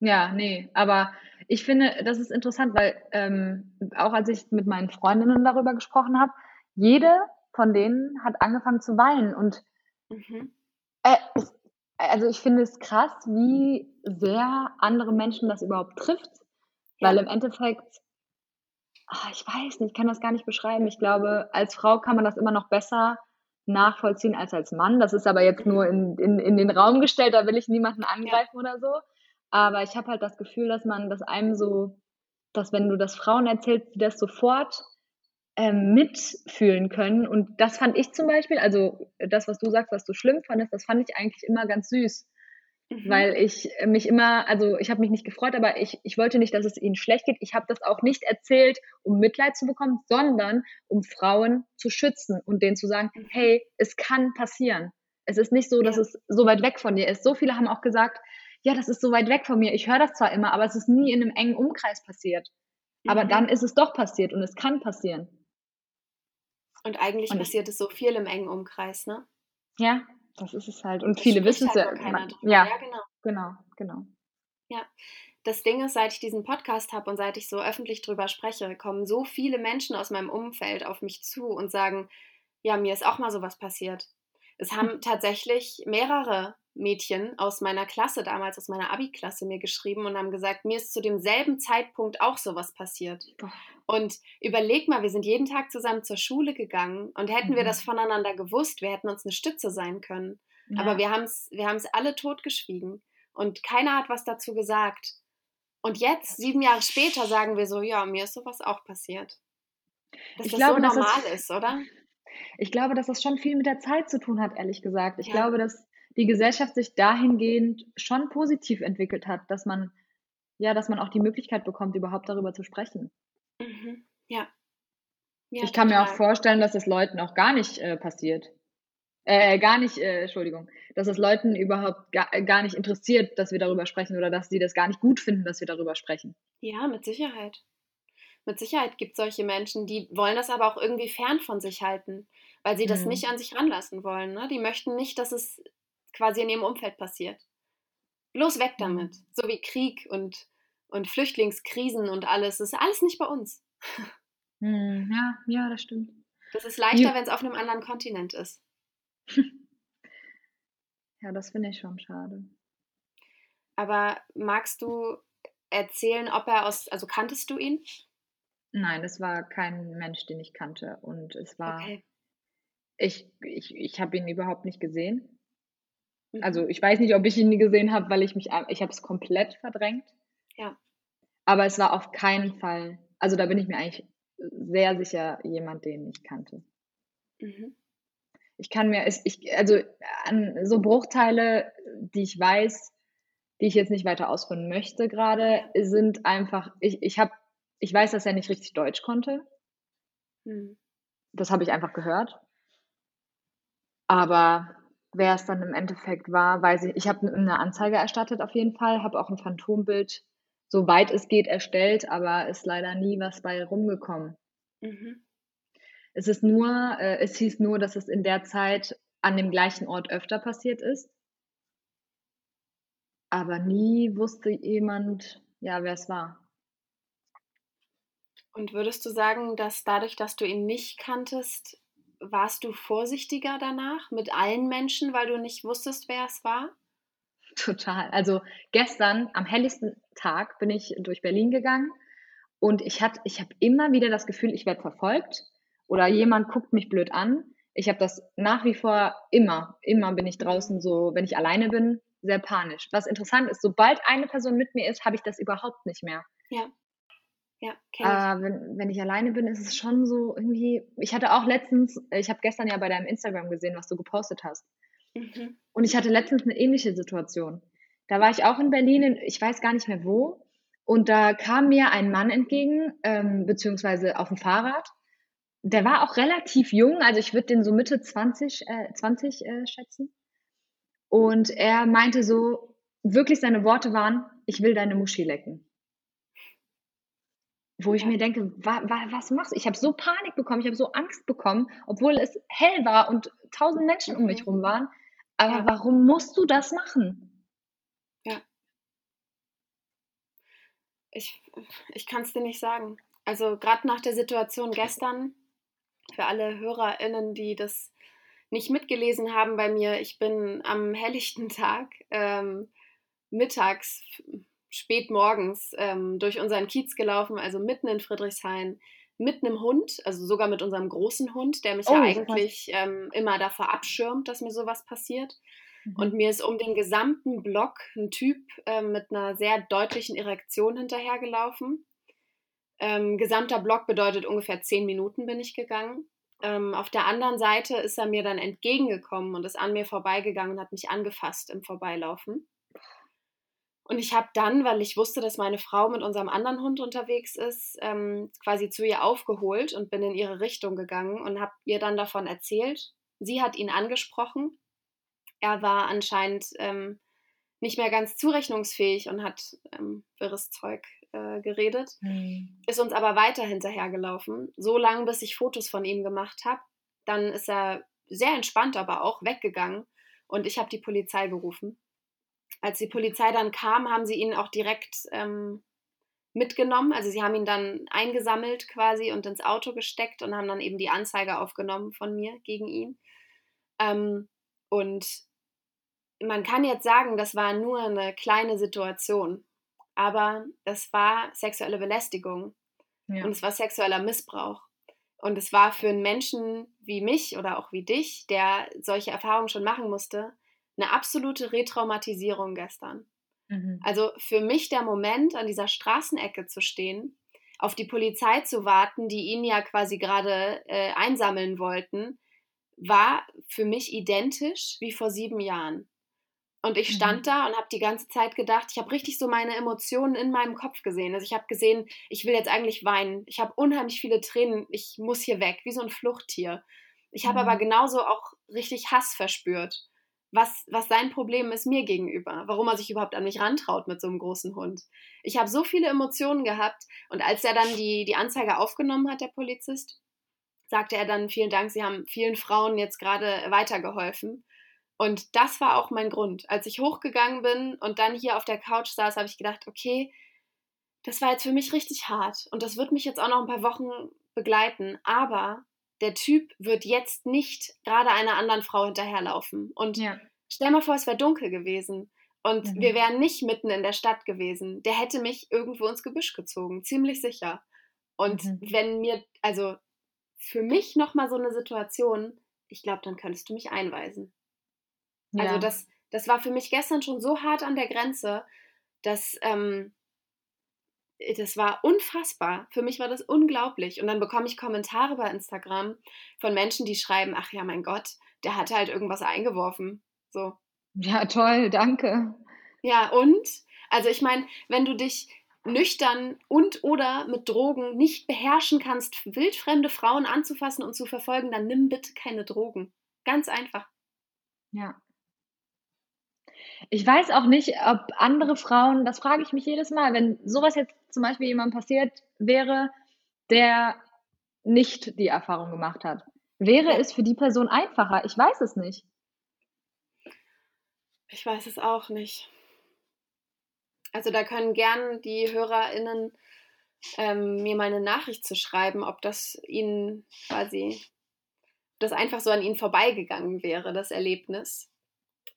Ja, ne, aber ich finde, das ist interessant, weil, ähm, auch als ich mit meinen Freundinnen darüber gesprochen habe, jede von denen hat angefangen zu weinen und Mhm. äh, also, ich finde es krass, wie sehr andere Menschen das überhaupt trifft, weil Ja. im Endeffekt ah, ich weiß nicht, ich kann das gar nicht beschreiben. Ich glaube, als Frau kann man das immer noch besser nachvollziehen als als Mann. Das ist aber jetzt nur in in in den Raum gestellt, da will ich niemanden Ja. angreifen oder so. Aber ich habe halt das Gefühl, dass man dass einem so dass wenn du das Frauen erzählst, die das sofort, ähm, mitfühlen können. Und das fand ich zum Beispiel also, das, was du sagst, was du schlimm fandest, das fand ich eigentlich immer ganz süß, Mhm. weil ich, mich immer also, ich habe mich nicht gefreut, aber ich ich wollte nicht, dass es ihnen schlecht geht. Ich habe das auch nicht erzählt, um Mitleid zu bekommen, sondern um Frauen zu schützen und denen zu sagen: Mhm. „Hey, es kann passieren. Es ist nicht so, dass Ja. es so weit weg von dir ist.“ So viele haben auch gesagt: „Ja, das ist so weit weg von mir. Ich höre das zwar immer, aber es ist nie in 'nem engen Umkreis passiert. Aber Mhm. dann ist es doch passiert und es kann passieren.“ Und eigentlich Und passiert es so viel im engen Umkreis, ne? Ja, das ist es halt. Und Es viele spricht wissen's halt ja man ja, Ja, genau. genau, genau. Ja. Das Ding ist, seit ich diesen Podcast habe und seit ich so öffentlich drüber spreche, kommen so viele Menschen aus meinem Umfeld auf mich zu und sagen: „Ja, mir ist auch mal so was passiert.“ Es haben tatsächlich mehrere Mädchen aus meiner Klasse damals, aus meiner Abi-Klasse mir geschrieben und haben gesagt: „Mir ist zu demselben Zeitpunkt auch so was passiert.“ Boah. Und überleg mal, wir sind jeden Tag zusammen zur Schule gegangen und hätten wir das Mhm. voneinander gewusst, wir hätten uns 'ne Stütze sein können. Aber Ja. wir haben's wir haben's alle totgeschwiegen und keiner hat was dazu gesagt. Und jetzt, 7 Jahre später, sagen wir so: „Ja, mir ist so was auch passiert.“ Dass Ich das so glaube, dass das normal ist, oder? ich glaube, dass das schon viel mit der Zeit zu tun hat, ehrlich gesagt. Ich Ja. glaube, dass die Gesellschaft sich dahingehend schon positiv entwickelt hat, dass man ja, dass man auch die Möglichkeit bekommt, überhaupt darüber zu sprechen. Mhm. Ja. Ja, Ich kann mir auch total. vorstellen, dass es Leuten auch gar nicht, äh, passiert. Äh, gar nicht äh, Entschuldigung, dass es Leuten überhaupt ga gar nicht interessiert, dass wir darüber sprechen oder dass sie das gar nicht gut finden, dass wir darüber sprechen. Ja, mit Sicherheit. Mit Sicherheit gibt's solche Menschen, die wollen das aber auch irgendwie fern von sich halten, weil sie das nicht Mhm. an sich ranlassen wollen, ne? Die möchten nicht, dass es quasi in ihrem Umfeld passiert. Bloß weg damit. Mhm. So wie Krieg und und Flüchtlingskrisen und alles. Das ist alles nicht bei uns. Mhm. [laughs] Ja, ja, das stimmt. Das ist leichter, wenn's auf 'nem anderen Kontinent ist. [laughs] Ja, das finde ich schon schade. Aber magst du erzählen, ob er aus also kanntest du ihn? Nein, es war kein Mensch, den ich kannte und es war Okay. ich ich ich habe ihn überhaupt nicht gesehen. Also, Mhm. ich weiß nicht, ob ich ihn nie gesehen habe, weil ich mich ich habe es komplett verdrängt. Ja. Aber es war auf keinen Fall also, da bin ich mir eigentlich sehr sicher, jemand, den ich kannte. Mhm. Ich kann mir ich also, an so Bruchteile, die ich weiß, die ich jetzt nicht weiter ausführen möchte grade, Ja. sind einfach ich ich habe ich weiß, dass er nicht richtig Deutsch konnte. Mhm. Das habe ich einfach gehört. Aber wer's dann im Endeffekt war, weiß ich ich habe 'n 'ne Anzeige erstattet auf jeden Fall, habe auch 'n Phantombild, soweit es geht, erstellt, aber ist leider nie was bei rumgekommen. Mhm. Es ist nur äh, es hieß nur, dass es in der Zeit an dem gleichen Ort öfter passiert ist. Aber nie wusste jemand, ja, wer's war. Und würdest du sagen, dass dadurch, dass du ihn nicht kanntest, warst du vorsichtiger danach mit allen Menschen, weil du nicht wusstest, wer es war? Total. Also gestern am helllichsten Tag bin ich durch Berlin gegangen und ich ich habe immer wieder das Gefühl, ich werde verfolgt oder jemand guckt mich blöd an. Ich habe das nach wie vor immer, immer bin ich draußen so, wenn ich alleine bin, sehr panisch. Was interessant ist, sobald eine Person mit mir ist, habe ich das überhaupt nicht mehr. Ja. Ja. Äh, wenn, wenn ich alleine bin, ist es schon so irgendwie. Ich hatte auch letztens, ich habe gestern ja bei deinem Instagram gesehen, was du gepostet hast. Mhm. Und ich hatte letztens eine ähnliche Situation. Da war ich auch in Berlin, in, ich weiß gar nicht mehr wo. Und da kam mir ein Mann entgegen, ähm, beziehungsweise auf dem Fahrrad. Der war auch relativ jung, also ich würde den so Mitte 20, äh, 20 äh, schätzen. Und er meinte so, wirklich seine Worte waren, ich will deine Muschi lecken. Wo ich mir denke, wa, wa, was machst du? Ich habe so Panik bekommen, ich habe so Angst bekommen, obwohl es hell war und tausend Menschen um mich rum waren. Aber ja. warum musst du das machen? Ja. Ich, ich kann es dir nicht sagen. Also gerade nach der Situation gestern, für alle HörerInnen, die das nicht mitgelesen haben bei mir, ich bin am helllichten Tag ähm, mittags, spät morgens ähm, durch unseren Kiez gelaufen, also mitten in Friedrichshain, mit einem Hund, also sogar mit unserem großen Hund, der mich oh, ja eigentlich ähm, immer davor abschirmt, dass mir sowas passiert. Mhm. Und mir ist um den gesamten Block ein Typ äh, mit einer sehr deutlichen Erektion hinterhergelaufen. Ähm, gesamter Block bedeutet ungefähr zehn Minuten bin ich gegangen. Ähm, auf der anderen Seite ist er mir dann entgegengekommen und ist an mir vorbeigegangen und hat mich angefasst im Vorbeilaufen. Und ich habe dann, weil ich wusste, dass meine Frau mit unserem anderen Hund unterwegs ist, ähm, quasi zu ihr aufgeholt und bin in ihre Richtung gegangen und habe ihr dann davon erzählt. Sie hat ihn angesprochen. Er war anscheinend ähm, nicht mehr ganz zurechnungsfähig und hat ähm, wirres Zeug äh, geredet, mhm. ist uns aber weiter hinterhergelaufen, so lange, bis ich Fotos von ihm gemacht habe. Dann ist er sehr entspannt, aber auch weggegangen und ich habe die Polizei gerufen. Als die Polizei dann kam, haben sie ihn auch direkt ähm, mitgenommen. Also sie haben ihn dann eingesammelt quasi und ins Auto gesteckt und haben dann eben die Anzeige aufgenommen von mir gegen ihn. Ähm, und man kann jetzt sagen, das war nur eine kleine Situation aber es war sexuelle Belästigung ja. und es war sexueller Missbrauch. Und es war für einen Menschen wie mich oder auch wie dich, der solche Erfahrungen schon machen musste, eine absolute Retraumatisierung gestern. Mhm. Also für mich der Moment, an dieser Straßenecke zu stehen, auf die Polizei zu warten, die ihn ja quasi gerade äh, einsammeln wollten, war für mich identisch wie vor sieben Jahren. Und ich stand mhm. da und habe die ganze Zeit gedacht, ich habe richtig so meine Emotionen in meinem Kopf gesehen. Also ich habe gesehen, ich will jetzt eigentlich weinen. Ich habe unheimlich viele Tränen. Ich muss hier weg, wie so ein Fluchttier. Ich habe mhm. aber genauso auch richtig Hass verspürt, was, was sein Problem ist mir gegenüber, warum er sich überhaupt an mich rantraut mit so einem großen Hund. Ich habe so viele Emotionen gehabt und als er dann die, die Anzeige aufgenommen hat, der Polizist, sagte er dann, vielen Dank, Sie haben vielen Frauen jetzt gerade weitergeholfen. Und das war auch mein Grund. Als ich hochgegangen bin und dann hier auf der Couch saß, habe ich gedacht, okay, das war jetzt für mich richtig hart und das wird mich jetzt auch noch ein paar Wochen begleiten. Aber der Typ wird jetzt nicht gerade einer anderen Frau hinterherlaufen. Und ja. stell mal vor, es wäre dunkel gewesen und mhm. wir wären nicht mitten in der Stadt gewesen. Der hätte mich irgendwo ins Gebüsch gezogen, ziemlich sicher. Und mhm. wenn mir, also für mich nochmal so eine Situation, ich glaube, dann könntest du mich einweisen. Also ja. Also das, das war für mich gestern schon so hart an der Grenze, dass ähm, das war unfassbar. Für mich war das unglaublich. Und dann bekomme ich Kommentare bei Instagram von Menschen, die schreiben, ach ja, mein Gott, der hat halt irgendwas eingeworfen. So. Ja, toll, danke. Ja, und? Also ich meine, wenn du dich nüchtern und oder mit Drogen nicht beherrschen kannst, wildfremde Frauen anzufassen und zu verfolgen, dann nimm bitte keine Drogen. Ganz einfach. Ja. Ich weiß auch nicht, ob andere Frauen, das frage ich mich jedes Mal, wenn sowas jetzt zum Beispiel jemandem passiert wäre, der nicht die Erfahrung gemacht hat. Wäre es für die Person einfacher? Ich weiß es nicht. Ich weiß es auch nicht. Also da können gern die HörerInnen ähm, mir mal eine Nachricht zu schreiben, ob das ihnen quasi, das einfach so an ihnen vorbeigegangen wäre, das Erlebnis.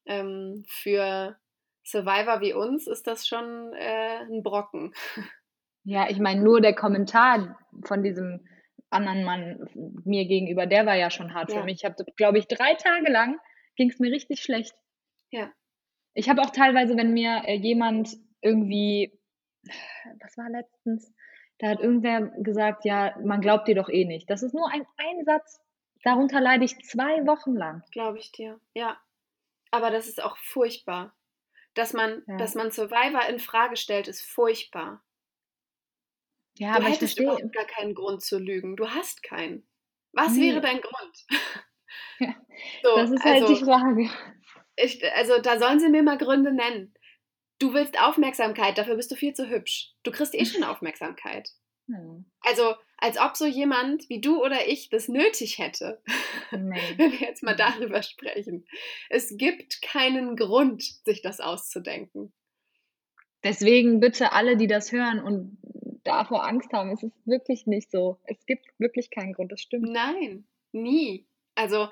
Ähm, für Survivor wie uns ist das schon äh, ein Brocken. [laughs] Ja, ich meine, nur der Kommentar von diesem anderen Mann mir gegenüber, der war ja schon hart ja. für mich. Ich habe, glaube ich, drei Tage lang ging es mir richtig schlecht. Ja. Ich habe auch teilweise, wenn mir äh, jemand irgendwie, was war letztens, da hat irgendwer gesagt, ja, man glaubt dir doch eh nicht. Das ist nur ein Einsatz. Darunter leide ich zwei Wochen lang. Glaube ich dir, ja. Aber das ist auch furchtbar. Dass man, ja. dass man Survivor in Frage stellt, ist furchtbar. Ja, du aber hättest ich überhaupt gar keinen Grund zu lügen. Du hast keinen. Was nee. wäre dein Grund? [laughs] Ja, so, das ist halt also, die Frage. Ich, also da sollen sie mir mal Gründe nennen. Du willst Aufmerksamkeit, dafür bist du viel zu hübsch. Du kriegst eh [laughs] schon Aufmerksamkeit. Hm. Also, als ob so jemand wie du oder ich das nötig hätte. Nee. [laughs] Wenn wir jetzt mal darüber sprechen. Es gibt keinen Grund, sich das auszudenken. Deswegen bitte alle, die das hören und davor Angst haben, es ist wirklich nicht so. Es gibt wirklich keinen Grund, das stimmt. Nein, nie. Also,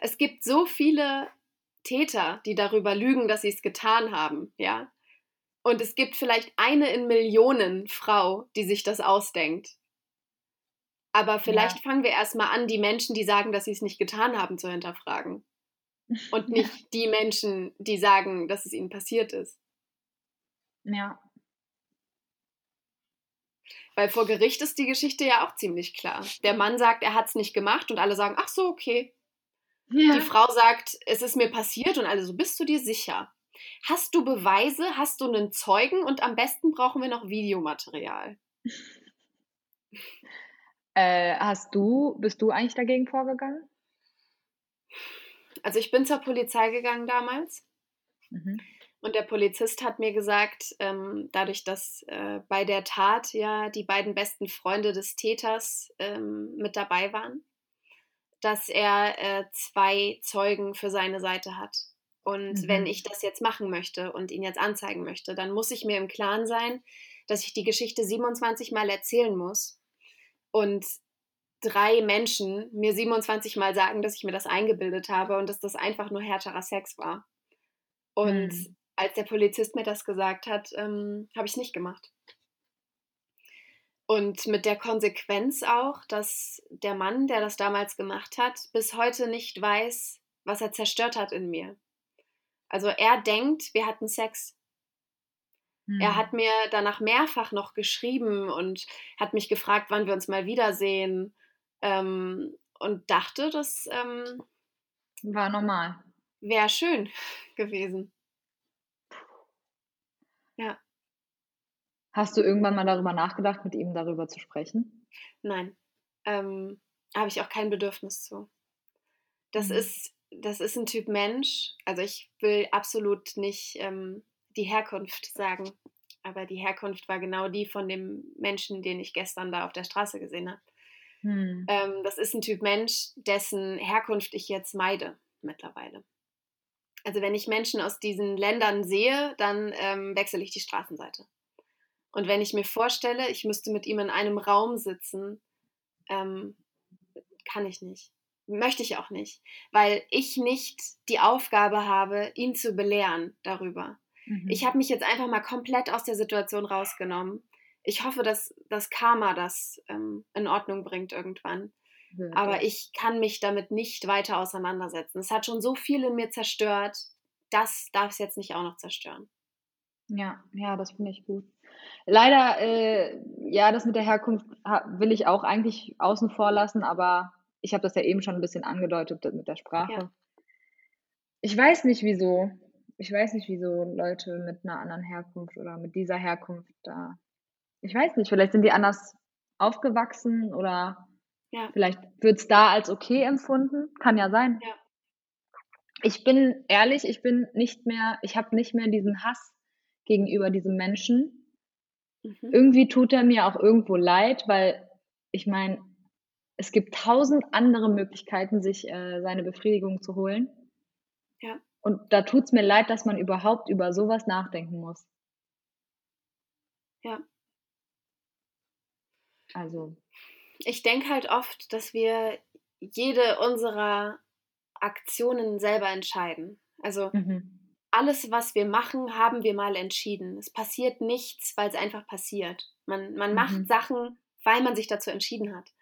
es gibt so viele Täter, die darüber lügen, dass sie es getan haben, ja. Und es gibt vielleicht eine in Millionen Frau, die sich das ausdenkt. Aber vielleicht ja. fangen wir erstmal an, die Menschen, die sagen, dass sie es nicht getan haben, zu hinterfragen. Und [laughs] nicht ja. die Menschen, die sagen, dass es ihnen passiert ist. Ja. Weil vor Gericht ist die Geschichte ja auch ziemlich klar. Der Mann sagt, er hat es nicht gemacht und alle sagen, ach so, okay. Ja. Die Frau sagt, es ist mir passiert und alle so, bist du dir sicher? Hast du Beweise? Hast du einen Zeugen? Und am besten brauchen wir noch Videomaterial. Äh, hast du, bist du eigentlich dagegen vorgegangen? Also ich bin zur Polizei gegangen damals. Mhm. Und der Polizist hat mir gesagt, ähm, dadurch, dass äh, bei der Tat ja die beiden besten Freunde des Täters ähm, mit dabei waren, dass er äh, zwei Zeugen für seine Seite hat. Und mhm. wenn ich das jetzt machen möchte und ihn jetzt anzeigen möchte, dann muss ich mir im Klaren sein, dass ich die Geschichte 27 Mal erzählen muss und drei Menschen mir 27 Mal sagen, dass ich mir das eingebildet habe und dass das einfach nur härterer Sex war. Und mhm. als der Polizist mir das gesagt hat, ähm, habe ich es nicht gemacht. Und mit der Konsequenz auch, dass der Mann, der das damals gemacht hat, bis heute nicht weiß, was er zerstört hat in mir. Also er denkt, wir hatten Sex. Hm. Er hat mir danach mehrfach noch geschrieben und hat mich gefragt, wann wir uns mal wiedersehen. Ähm, und dachte, das ähm, war normal. Wäre schön [laughs] gewesen. Ja. Hast du irgendwann mal darüber nachgedacht, mit ihm darüber zu sprechen? Nein, ähm, habe ich auch kein Bedürfnis zu. Das mhm. ist, das ist ein Typ Mensch. Also ich will absolut nicht ähm, die Herkunft sagen, aber die Herkunft war genau die von dem Menschen, den ich gestern da auf der Straße gesehen habe. Mhm. Ähm, das ist ein Typ Mensch, dessen Herkunft ich jetzt meide mittlerweile. Also wenn ich Menschen aus diesen Ländern sehe, dann ähm, wechsle ich die Straßenseite. Und wenn ich mir vorstelle, ich müsste mit ihm in einem Raum sitzen, ähm, kann ich nicht. Möchte ich auch nicht, weil ich nicht die Aufgabe habe, ihn zu belehren darüber. Mhm. Ich habe mich jetzt einfach mal komplett aus der Situation rausgenommen. Ich hoffe, dass das Karma das ähm, in Ordnung bringt irgendwann. Ja, Aber ich kann mich damit nicht weiter auseinandersetzen. Es hat schon so viel in mir zerstört. Das darf es jetzt nicht auch noch zerstören. Ja, ja, das finde ich gut. Leider, äh, ja, das mit der Herkunft will ich auch eigentlich außen vor lassen, aber ich habe das ja eben schon ein bisschen angedeutet mit der Sprache. Ja. Ich weiß nicht wieso. Ich weiß nicht, wieso Leute mit einer anderen Herkunft oder mit dieser Herkunft da. Ich weiß nicht, vielleicht sind die anders aufgewachsen oder ja. vielleicht wird es da als okay empfunden. Kann ja sein. Ja. Ich bin ehrlich, ich bin nicht mehr, ich habe nicht mehr diesen Hass gegenüber diesem Menschen. Mhm. Irgendwie tut er mir auch irgendwo leid, weil ich meine, es gibt tausend andere Möglichkeiten, sich äh, seine Befriedigung zu holen. Ja. Und da tut es mir leid, dass man überhaupt über sowas nachdenken muss. Ja. Also. Ich denke halt oft, dass wir jede unserer Aktionen selber entscheiden. Also mhm. alles, was wir machen, haben wir mal entschieden. Es passiert nichts, weil es einfach passiert. Man, man mhm. macht Sachen, weil man sich dazu entschieden hat.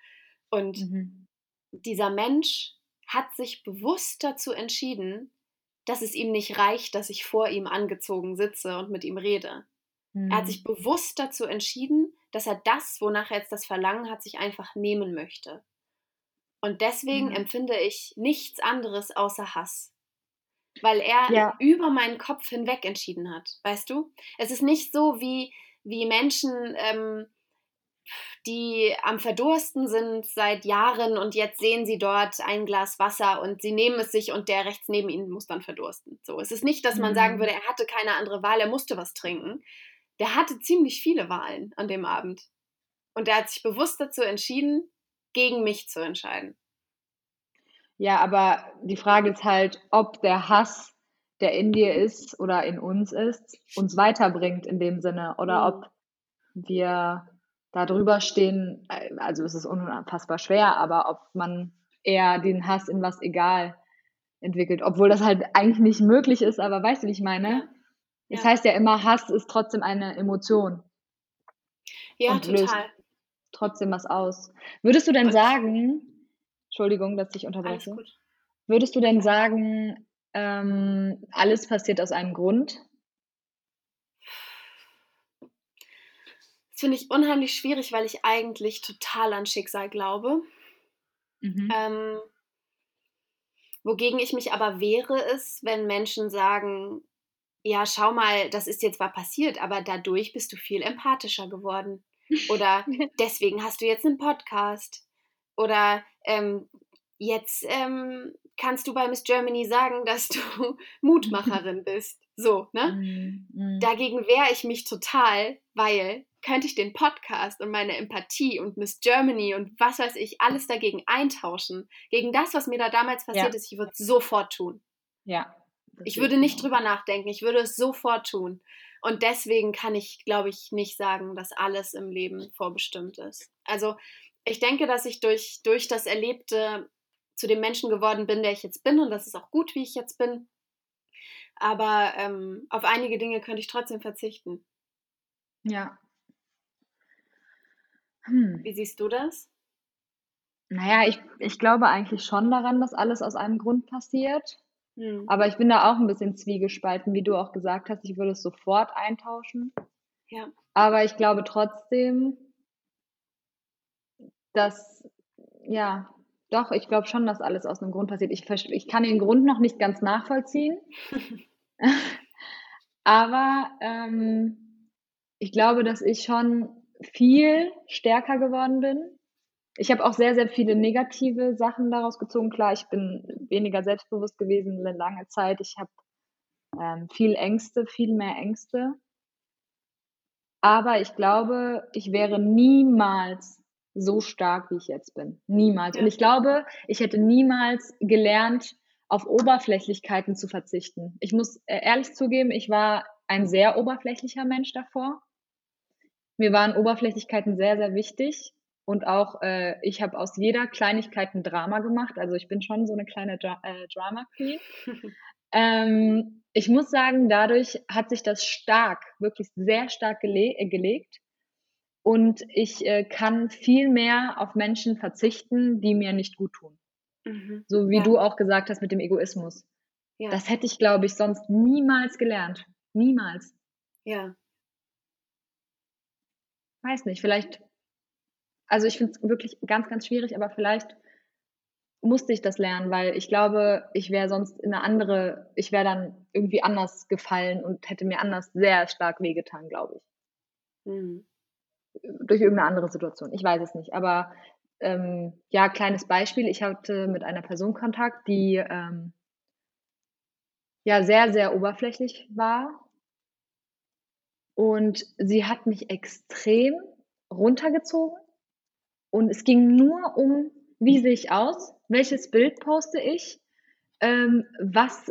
Und mhm. dieser Mensch hat sich bewusst dazu entschieden, dass es ihm nicht reicht, dass ich vor ihm angezogen sitze und mit ihm rede. Mhm. Er hat sich mhm. bewusst dazu entschieden, dass er das, wonach er jetzt das Verlangen hat, sich einfach nehmen möchte. Und deswegen mhm. empfinde ich nichts anderes außer Hass. Weil er ja. über meinen Kopf hinweg entschieden hat, weißt du? Es ist nicht so wie, wie Menschen, ähm, die am Verdursten sind seit Jahren und jetzt sehen sie dort ein Glas Wasser und sie nehmen es sich und der rechts neben ihnen muss dann verdursten. So, es ist nicht, dass man mhm. sagen würde, er hatte keine andere Wahl, er musste was trinken. Der hatte ziemlich viele Wahlen an dem Abend. Und er hat sich bewusst dazu entschieden, gegen mich zu entscheiden. Ja, aber die Frage ist halt, ob der Hass, der in dir ist oder in uns ist, uns weiterbringt in dem Sinne oder mhm. ob wir da drüber stehen, äh, also es ist unfassbar schwer, aber ob man eher den Hass in was egal entwickelt, obwohl das halt eigentlich nicht möglich ist, aber weißt du, wie ich meine? Ja. Es ja. heißt ja immer, Hass ist trotzdem eine Emotion. Ja, und total. Löst trotzdem was aus. Würdest du denn sagen, Entschuldigung, dass ich unterbreche, würdest du denn sagen, ähm, alles passiert aus einem Grund? Das finde ich unheimlich schwierig, weil ich eigentlich total an Schicksal glaube. Mhm. Ähm, wogegen ich mich aber wehre, ist, wenn Menschen sagen, ja, schau mal, das ist jetzt zwar passiert, aber dadurch bist du viel empathischer geworden. Oder [laughs] deswegen hast du jetzt einen Podcast. Oder ähm, jetzt ähm, kannst du bei Miss Germany sagen, dass du [laughs] Mutmacherin [laughs] bist. So, ne? Mm, mm. Dagegen wehre ich mich total, weil könnte ich den Podcast und meine Empathie und Miss Germany und was weiß ich alles dagegen eintauschen, gegen das, was mir da damals passiert ja. ist, ich würde es sofort tun. Ja. Ich würde nicht drüber nachdenken, ich würde es sofort tun. Und deswegen kann ich, glaube ich, nicht sagen, dass alles im Leben vorbestimmt ist. Also ich denke, dass ich durch, durch das Erlebte zu dem Menschen geworden bin, der ich jetzt bin und das ist auch gut, wie ich jetzt bin. Aber ähm, auf einige Dinge könnte ich trotzdem verzichten. Ja, hm. Wie siehst du das? Naja, ich, ich glaube eigentlich schon daran, dass alles aus einem Grund passiert. Hm. Aber ich bin da auch ein bisschen zwiegespalten, wie du auch gesagt hast. Ich würde es sofort eintauschen. Ja. Aber ich glaube trotzdem, dass, ja, doch, ich glaube schon, dass alles aus einem Grund passiert. Ich, ich kann den Grund noch nicht ganz nachvollziehen. [laughs] Aber ähm, ich glaube, dass ich schon viel stärker geworden bin. Ich habe auch sehr, sehr viele negative Sachen daraus gezogen. Klar, ich bin weniger selbstbewusst gewesen eine lange Zeit. Ich habe ähm, viel Ängste, viel mehr Ängste. Aber ich glaube, ich wäre niemals so stark, wie ich jetzt bin. Niemals. Und ich glaube, ich hätte niemals gelernt, auf Oberflächlichkeiten zu verzichten. Ich muss äh, ehrlich zugeben, ich war ein sehr oberflächlicher Mensch davor. Mir waren Oberflächlichkeiten sehr, sehr wichtig. Und auch äh, ich habe aus jeder Kleinigkeit ein Drama gemacht. Also ich bin schon so eine kleine Dra äh, Drama Queen. [laughs] ähm, ich muss sagen, dadurch hat sich das stark, wirklich sehr stark gele äh, gelegt. Und ich äh, kann viel mehr auf Menschen verzichten, die mir nicht gut tun. Mhm. So wie ja. du auch gesagt hast mit dem Egoismus. Ja. Das hätte ich, glaube ich, sonst niemals gelernt. Niemals. Ja weiß nicht, vielleicht, also ich finde es wirklich ganz, ganz schwierig, aber vielleicht musste ich das lernen, weil ich glaube, ich wäre sonst in eine andere, ich wäre dann irgendwie anders gefallen und hätte mir anders sehr stark wehgetan, glaube ich. Mhm. Durch irgendeine andere Situation. Ich weiß es nicht. Aber ähm, ja, kleines Beispiel. Ich hatte mit einer Person Kontakt, die ähm, ja sehr, sehr oberflächlich war und sie hat mich extrem runtergezogen. Und es ging nur um, wie sehe ich aus? Welches Bild poste ich? Ähm, was,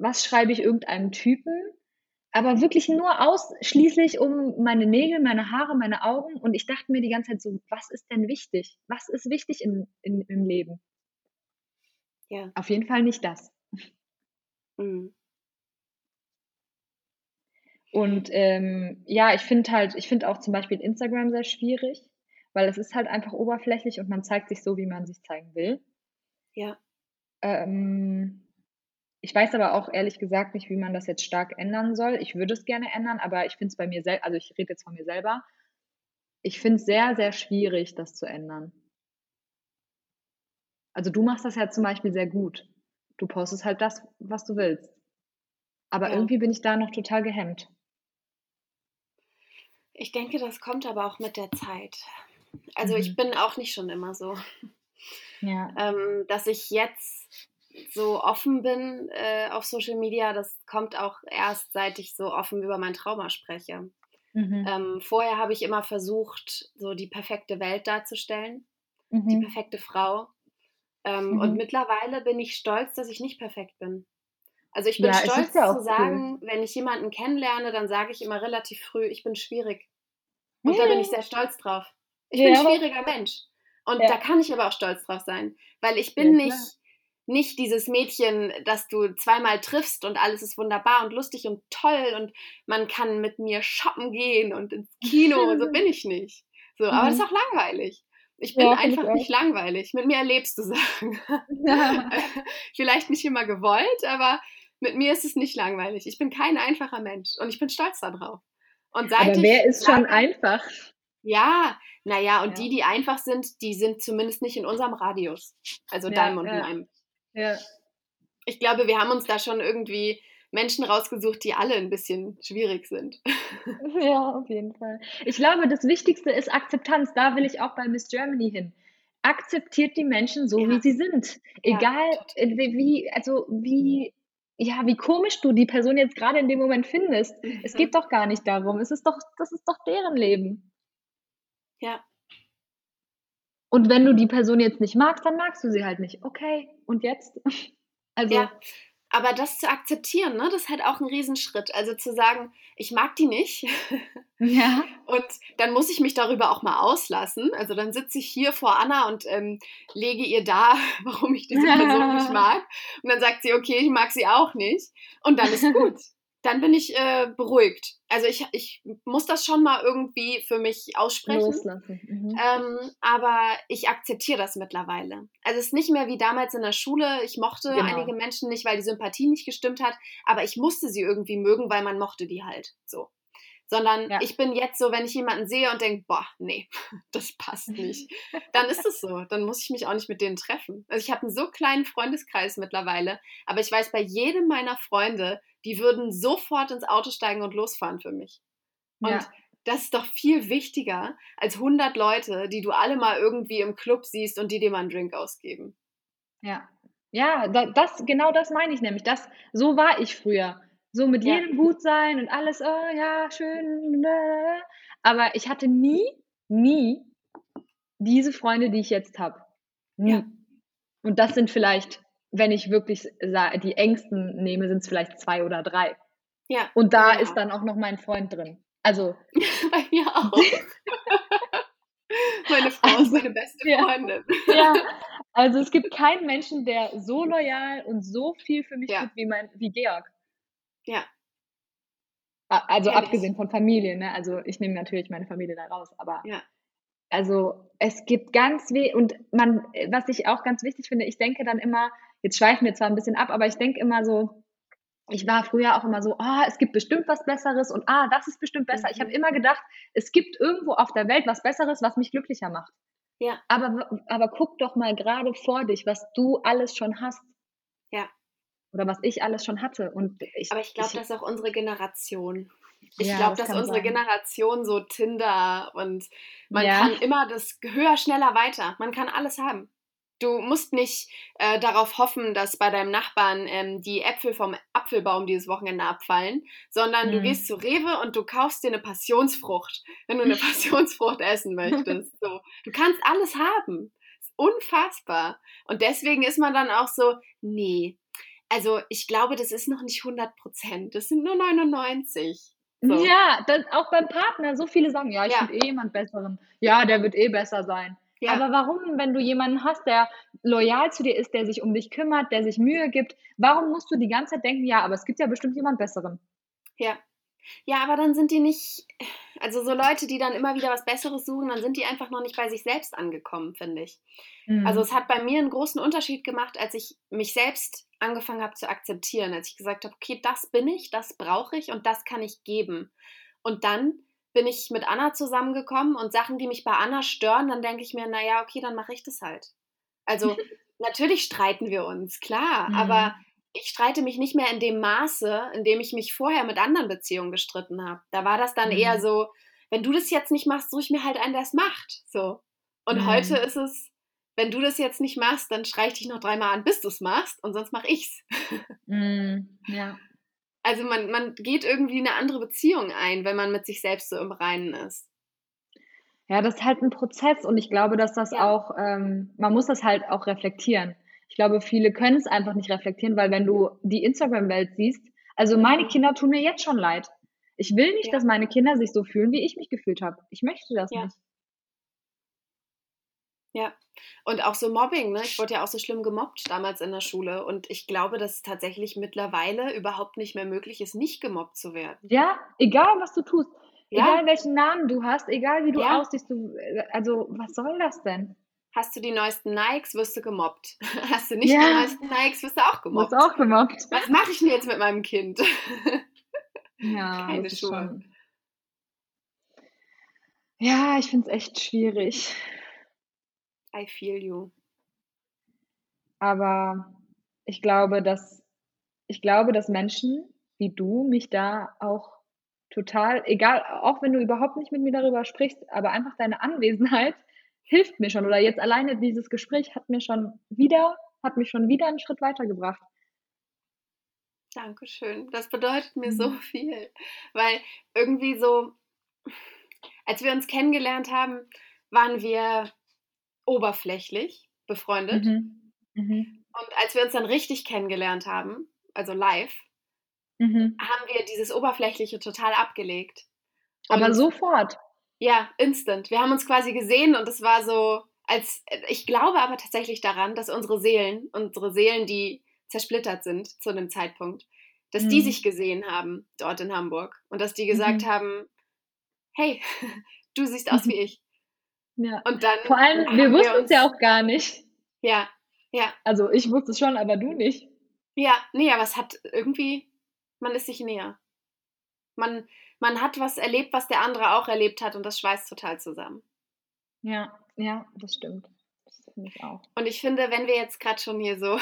was schreibe ich irgendeinem Typen? aber wirklich nur ausschließlich um meine Nägel, meine Haare, meine Augen. Und ich dachte mir die ganze Zeit so, was ist denn wichtig? Was ist wichtig in, in, im Leben? Ja. Auf jeden Fall nicht das. Mhm. Und ähm, ja, ich finde halt, ich finde auch zum Beispiel Instagram sehr schwierig, weil es ist halt einfach oberflächlich und man zeigt sich so, wie man sich zeigen will. Ja. Ähm, ich weiß aber auch ehrlich gesagt nicht, wie man das jetzt stark ändern soll. Ich würde es gerne ändern, aber ich finde es bei mir selbst, also ich rede jetzt von mir selber, ich finde es sehr, sehr schwierig, das zu ändern. Also du machst das ja zum Beispiel sehr gut. Du postest halt das, was du willst. Aber Ja. irgendwie bin ich da noch total gehemmt. Ich denke, das kommt aber auch mit der Zeit. Also ich Mhm. bin auch nicht schon immer so, Ja. ähm, dass ich jetzt so offen bin äh, auf Social Media. Das kommt auch erst, seit ich so offen über mein Trauma spreche. Mhm. Ähm, vorher habe ich immer versucht, so die perfekte Welt darzustellen, die Mhm. perfekte Frau. Ähm, Und Mhm. mittlerweile bin ich stolz, dass ich nicht perfekt bin. Also ich bin Ja, stolz ja zu cool. sagen, wenn ich jemanden kennenlerne, dann sage ich immer relativ früh, ich bin schwierig. Und da bin ich sehr stolz drauf. Ich bin Ja. ein schwieriger Mensch. Und Ja. da kann ich aber auch stolz drauf sein. Weil ich Ja, bin nicht, nicht dieses Mädchen, das du zweimal triffst und alles ist wunderbar und lustig und toll und man kann mit mir shoppen gehen und ins Kino. [laughs] so bin ich nicht. So, aber das ist Mhm. auch langweilig. Ich bin Ja, ich einfach auch. nicht langweilig. Mit mir erlebst du Sachen. [laughs] [laughs] Vielleicht nicht immer gewollt, aber mit mir ist es nicht langweilig. Ich bin kein einfacher Mensch und ich bin stolz darauf. Und seit Aber wer ist schon einfach? ja, naja, und Ja. die, die einfach sind, die sind zumindest nicht in unserem Radius. Also Ja, deinem und ja. meinem. Ja. Ich glaube, wir haben uns da schon irgendwie Menschen rausgesucht, die alle ein bisschen schwierig sind. [laughs] Ja, auf jeden Fall. Ich glaube, das Wichtigste ist Akzeptanz. Da will ich auch bei Miss Germany hin. Akzeptiert die Menschen so, Ja. wie sie sind. Ja, Egal, äh, wie, wie- also wie, ja, wie komisch du die Person jetzt gerade in dem Moment findest. Es Mhm. geht doch gar nicht darum. Es ist doch, das ist doch deren Leben. Ja, Und wenn du die Person jetzt nicht magst, dann magst du sie halt nicht. Okay, und jetzt? [laughs] Also, ja. Aber das zu akzeptieren, ne, das ist halt auch ein Riesenschritt. Also zu sagen, ich mag die nicht. [laughs] ja. Und dann muss ich mich darüber auch mal auslassen. Also dann sitze ich hier vor Anna und ähm, lege ihr da, [laughs] warum ich diese Person nicht [laughs] mag. Und dann sagt sie, okay, ich mag sie auch nicht. Und dann ist gut. Dann bin ich äh, beruhigt. Also ich, ich muss das schon mal irgendwie für mich aussprechen. Loslassen. Mhm. Ähm, aber ich akzeptiere das mittlerweile. Also es ist nicht mehr wie damals in der Schule. Ich mochte Genau. einige Menschen nicht, weil die Sympathie nicht gestimmt hat, aber ich musste sie irgendwie mögen, weil man mochte die halt so. Sondern Ja. ich bin jetzt so, wenn ich jemanden sehe und denke, boah, nee, [laughs] das passt nicht, dann ist es so. Dann muss ich mich auch nicht mit denen treffen. Also ich habe einen so kleinen Freundeskreis mittlerweile, aber ich weiß bei jedem meiner Freunde, die würden sofort ins Auto steigen und losfahren für mich. Und Ja. das ist doch viel wichtiger als 100 Leute, die du alle mal irgendwie im Club siehst und die dir mal einen Drink ausgeben. Ja, ja, da, das, genau das meine ich nämlich. Das, so war ich früher. So mit Ja. jedem gut sein und alles, oh ja, schön. Aber ich hatte nie, nie diese Freunde, die ich jetzt habe. Nie. Ja. Und das sind vielleicht, wenn ich wirklich die engsten nehme, sind es vielleicht zwei oder drei. Ja. Und da Ja. ist dann auch noch mein Freund drin. Also, [laughs] Bei mir auch. [laughs] meine Frau ist Also, meine beste ja. Freundin. [laughs] ja, also es gibt keinen Menschen, der so loyal und so viel für mich Ja. tut wie mein, wie Georg. Ja. Also ich. abgesehen von Familie, ne? Also ich nehme natürlich meine Familie da raus, aber Ja. also es gibt ganz weh und man, was ich auch ganz wichtig finde, ich denke dann immer, jetzt schweifen wir zwar ein bisschen ab, aber ich denke immer so, ich war früher auch immer so, ah, es gibt bestimmt was Besseres und ah, das ist bestimmt besser. Ich habe Mhm. immer gedacht, es gibt irgendwo auf der Welt was Besseres, was mich glücklicher macht. Ja. Aber, aber guck doch mal gerade vor dich, was du alles schon hast. Ja. Oder was ich alles schon hatte. Und ich, Aber ich glaube, das ist auch unsere Generation. Ich Ja, glaube, das dass unsere sein. Generation so Tinder und man Ja. kann immer das höher, schneller, weiter. Man kann alles haben. Du musst nicht äh, darauf hoffen, dass bei deinem Nachbarn ähm, die Äpfel vom Apfelbaum dieses Wochenende abfallen, sondern du Mhm. gehst zu Rewe und du kaufst dir eine Passionsfrucht, wenn du eine [laughs] Passionsfrucht essen möchtest. So. Du kannst alles haben. Unfassbar. Und deswegen ist man dann auch so, nee, also ich glaube, das ist noch nicht 100 Prozent. Das sind nur 99. So. Ja, das, auch beim Partner. So viele sagen, ja, ich ja. finde eh jemand Besseren. Ja, der wird eh besser sein. Ja. Aber warum, wenn du jemanden hast, der loyal zu dir ist, der sich um dich kümmert, der sich Mühe gibt, warum musst du die ganze Zeit denken, ja, aber es gibt ja bestimmt jemand Besseren? Ja. Ja, aber dann sind die nicht, also so Leute, die dann immer wieder was Besseres suchen, dann sind die einfach noch nicht bei sich selbst angekommen, finde ich. Mhm. Also es hat bei mir einen großen Unterschied gemacht, als ich mich selbst angefangen habe zu akzeptieren, als ich gesagt habe, okay, das bin ich, das brauche ich und das kann ich geben. Und dann bin ich mit Anna zusammengekommen und Sachen, die mich bei Anna stören, dann denke ich mir, naja, okay, dann mache ich das halt. Also [laughs] natürlich streiten wir uns, klar, mhm. aber ich streite mich nicht mehr in dem Maße, in dem ich mich vorher mit anderen Beziehungen gestritten habe. Da war das dann mhm. eher so, wenn du das jetzt nicht machst, suche ich mir halt einen, der es macht. So. Und mhm. heute ist es, wenn du das jetzt nicht machst, dann schrei ich dich noch dreimal an, bis du es machst und sonst mache ich's. [laughs] Mhm. Ja. Also man, man geht irgendwie eine andere Beziehung ein, wenn man mit sich selbst so im Reinen ist. Ja, das ist halt ein Prozess und ich glaube, dass das ja. auch, ähm, man muss das halt auch reflektieren. Ich glaube, viele können es einfach nicht reflektieren, weil wenn du die Instagram-Welt siehst, also meine. Kinder tun mir jetzt schon leid. Ich will nicht, ja. dass meine Kinder sich so fühlen, wie ich mich gefühlt habe. Ich möchte das ja. nicht. Ja, und auch so Mobbing, ne? Ich wurde ja auch so schlimm gemobbt damals in der Schule und ich glaube, dass es tatsächlich mittlerweile überhaupt nicht mehr möglich ist, nicht gemobbt zu werden. Ja, egal was du tust. Ja. Egal welchen Namen du hast, egal wie du ja. aussiehst, du, äh, also was soll das denn? Hast du die neuesten Nikes, wirst du gemobbt. [laughs] Hast du nicht ja. die neuesten Nikes, wirst du auch gemobbt. Wirst auch gemobbt. Was mache ich denn jetzt mit meinem Kind? [laughs] Ja, [laughs] keine Schuhe. Schon. Ja, ich finde es echt schwierig. I feel you. Aber ich glaube, dass ich glaube, dass Menschen wie du mich da auch total, egal, auch wenn du überhaupt nicht mit mir darüber sprichst, aber einfach deine Anwesenheit hilft mir schon. Oder jetzt alleine dieses Gespräch hat mir schon wieder, hat mich schon wieder einen Schritt weitergebracht. Dankeschön. Das bedeutet mir mhm. so viel. Weil irgendwie so, als wir uns kennengelernt haben, waren wir oberflächlich befreundet. Mhm. Mhm. Und als wir uns dann richtig kennengelernt haben, also live, mhm. haben wir dieses Oberflächliche total abgelegt. Und Aber sofort. Ja, instant. Wir haben uns quasi gesehen und es war so, als ich glaube aber tatsächlich daran, dass unsere Seelen, unsere Seelen, die zersplittert sind zu einem Zeitpunkt, dass mhm. die sich gesehen haben dort in Hamburg und dass die gesagt mhm. haben, hey, [laughs] du siehst aus [laughs] wie ich. Ja. Und dann vor allem, wir wussten es ja auch gar nicht. Ja, ja. Also ich wusste es schon, aber du nicht. Ja, nee, aber es hat irgendwie, man ist sich näher. Man, man hat was erlebt, was der andere auch erlebt hat und das schweißt total zusammen. Ja, ja, das stimmt. Das finde ich auch. Und ich finde, wenn wir jetzt gerade schon hier so,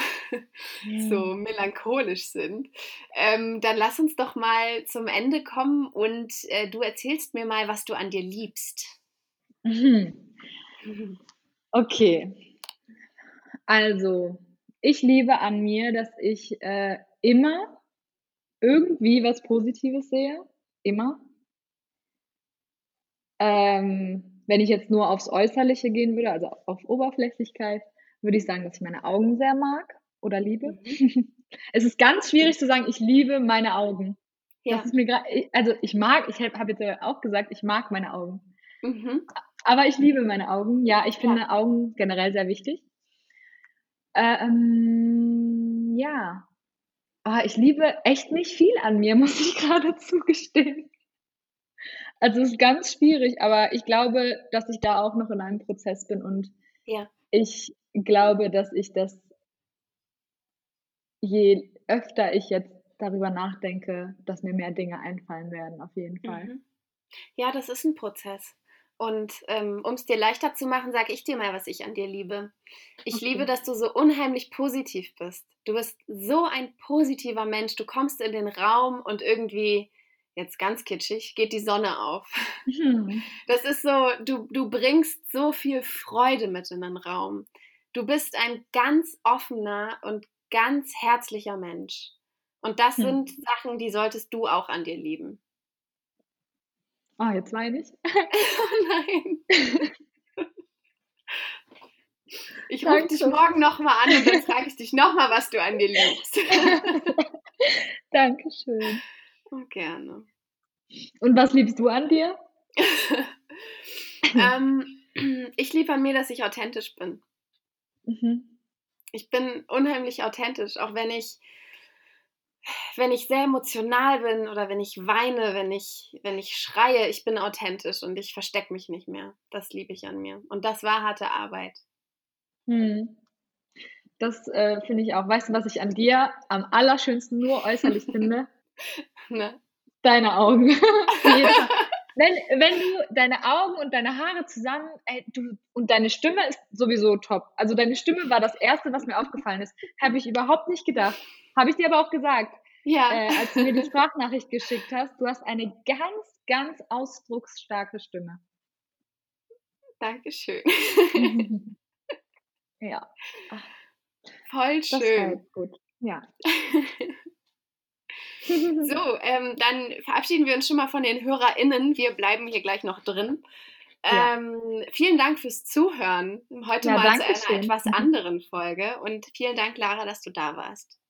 mhm. [laughs] so melancholisch sind, ähm, dann lass uns doch mal zum Ende kommen und äh, du erzählst mir mal, was du an dir liebst. Mhm. [laughs] Okay. Also, ich liebe an mir, dass ich äh, immer irgendwie was Positives sehe. Immer. Ähm, wenn ich jetzt nur aufs Äußerliche gehen würde, also auf Oberflächlichkeit, würde ich sagen, dass ich meine Augen sehr mag oder liebe. Mhm. [laughs] es ist ganz schwierig zu sagen, ich liebe meine Augen. Ja. Das ist mir also ich mag, ich habe jetzt ja auch gesagt, ich mag meine Augen. Mhm. Aber ich liebe meine Augen. Ja, ich finde ja. Augen generell sehr wichtig. Ähm, ja, Oh, ich liebe echt nicht viel an mir, [laughs] muss ich gerade zugestehen. Also es ist ganz schwierig, aber ich glaube, dass ich da auch noch in einem Prozess bin und ja. ich glaube, dass ich das je öfter ich jetzt darüber nachdenke, dass mir mehr Dinge einfallen werden, auf jeden Fall. Mhm. Ja, das ist ein Prozess. Und ähm, um es dir leichter zu machen, sage ich dir mal, was ich an dir liebe. Ich okay. liebe, dass du so unheimlich positiv bist. Du bist so ein positiver Mensch. Du kommst in den Raum und irgendwie, jetzt ganz kitschig, geht die Sonne auf. Mhm. [laughs] Das ist so, du, du bringst so viel Freude mit in den Raum. Du bist ein ganz offener und ganz herzlicher Mensch. Und das mhm. sind Sachen, die solltest du auch an dir lieben. Ah, jetzt weine ich. oh [laughs] nein. Ich rufe dich morgen nochmal an und dann frage ich dich nochmal, was du an dir liebst. nochmal an und dann frage ich dich nochmal, was du an dir liebst. Dankeschön. Oh, gerne. Und was liebst du an dir? [laughs] ähm, ich liebe an mir, dass ich authentisch bin. Mhm. Ich bin unheimlich authentisch, auch wenn ich, wenn ich sehr emotional bin oder wenn ich weine, wenn ich, wenn ich schreie, ich bin authentisch und ich verstecke mich nicht mehr. Das liebe ich an mir. Und das war harte Arbeit. Hm. Das äh, finde ich auch. Weißt du, was ich an dir am allerschönsten nur äußerlich [laughs] finde? ne? Deine Augen. [laughs] wenn, wenn du deine Augen und deine Haare zusammen, ey, du, und deine Stimme ist sowieso top. Also deine Stimme war das Erste, was mir aufgefallen ist. Habe ich überhaupt nicht gedacht. Habe ich dir aber auch gesagt. Ja. Äh, als du mir die Sprachnachricht geschickt hast, du hast eine ganz, ganz ausdrucksstarke Stimme. Dankeschön. [laughs] ja. Voll schön. Gut. Ja. [laughs] so, ähm, dann verabschieden wir uns schon mal von den HörerInnen. Wir bleiben hier gleich noch drin. Ja. Ähm, vielen Dank fürs Zuhören. Heute ja, mal zu einer schön. etwas anderen Folge. Und vielen Dank, Lara, dass du da warst.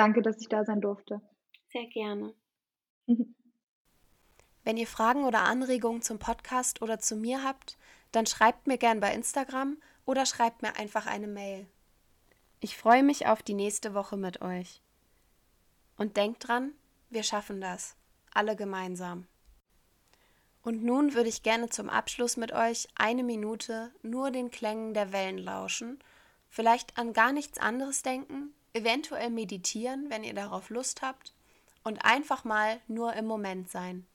Danke, dass ich da sein durfte. Sehr gerne. Wenn ihr Fragen oder Anregungen zum Podcast oder zu mir habt, dann schreibt mir gern bei Instagram oder schreibt mir einfach eine Mail. Ich freue mich auf die nächste Woche mit euch. Und denkt dran, wir schaffen das, alle gemeinsam. Und nun würde ich gerne zum Abschluss mit euch eine Minute nur den Klängen der Wellen lauschen, vielleicht an gar nichts anderes denken, eventuell meditieren, wenn ihr darauf Lust habt, und einfach mal nur im Moment sein.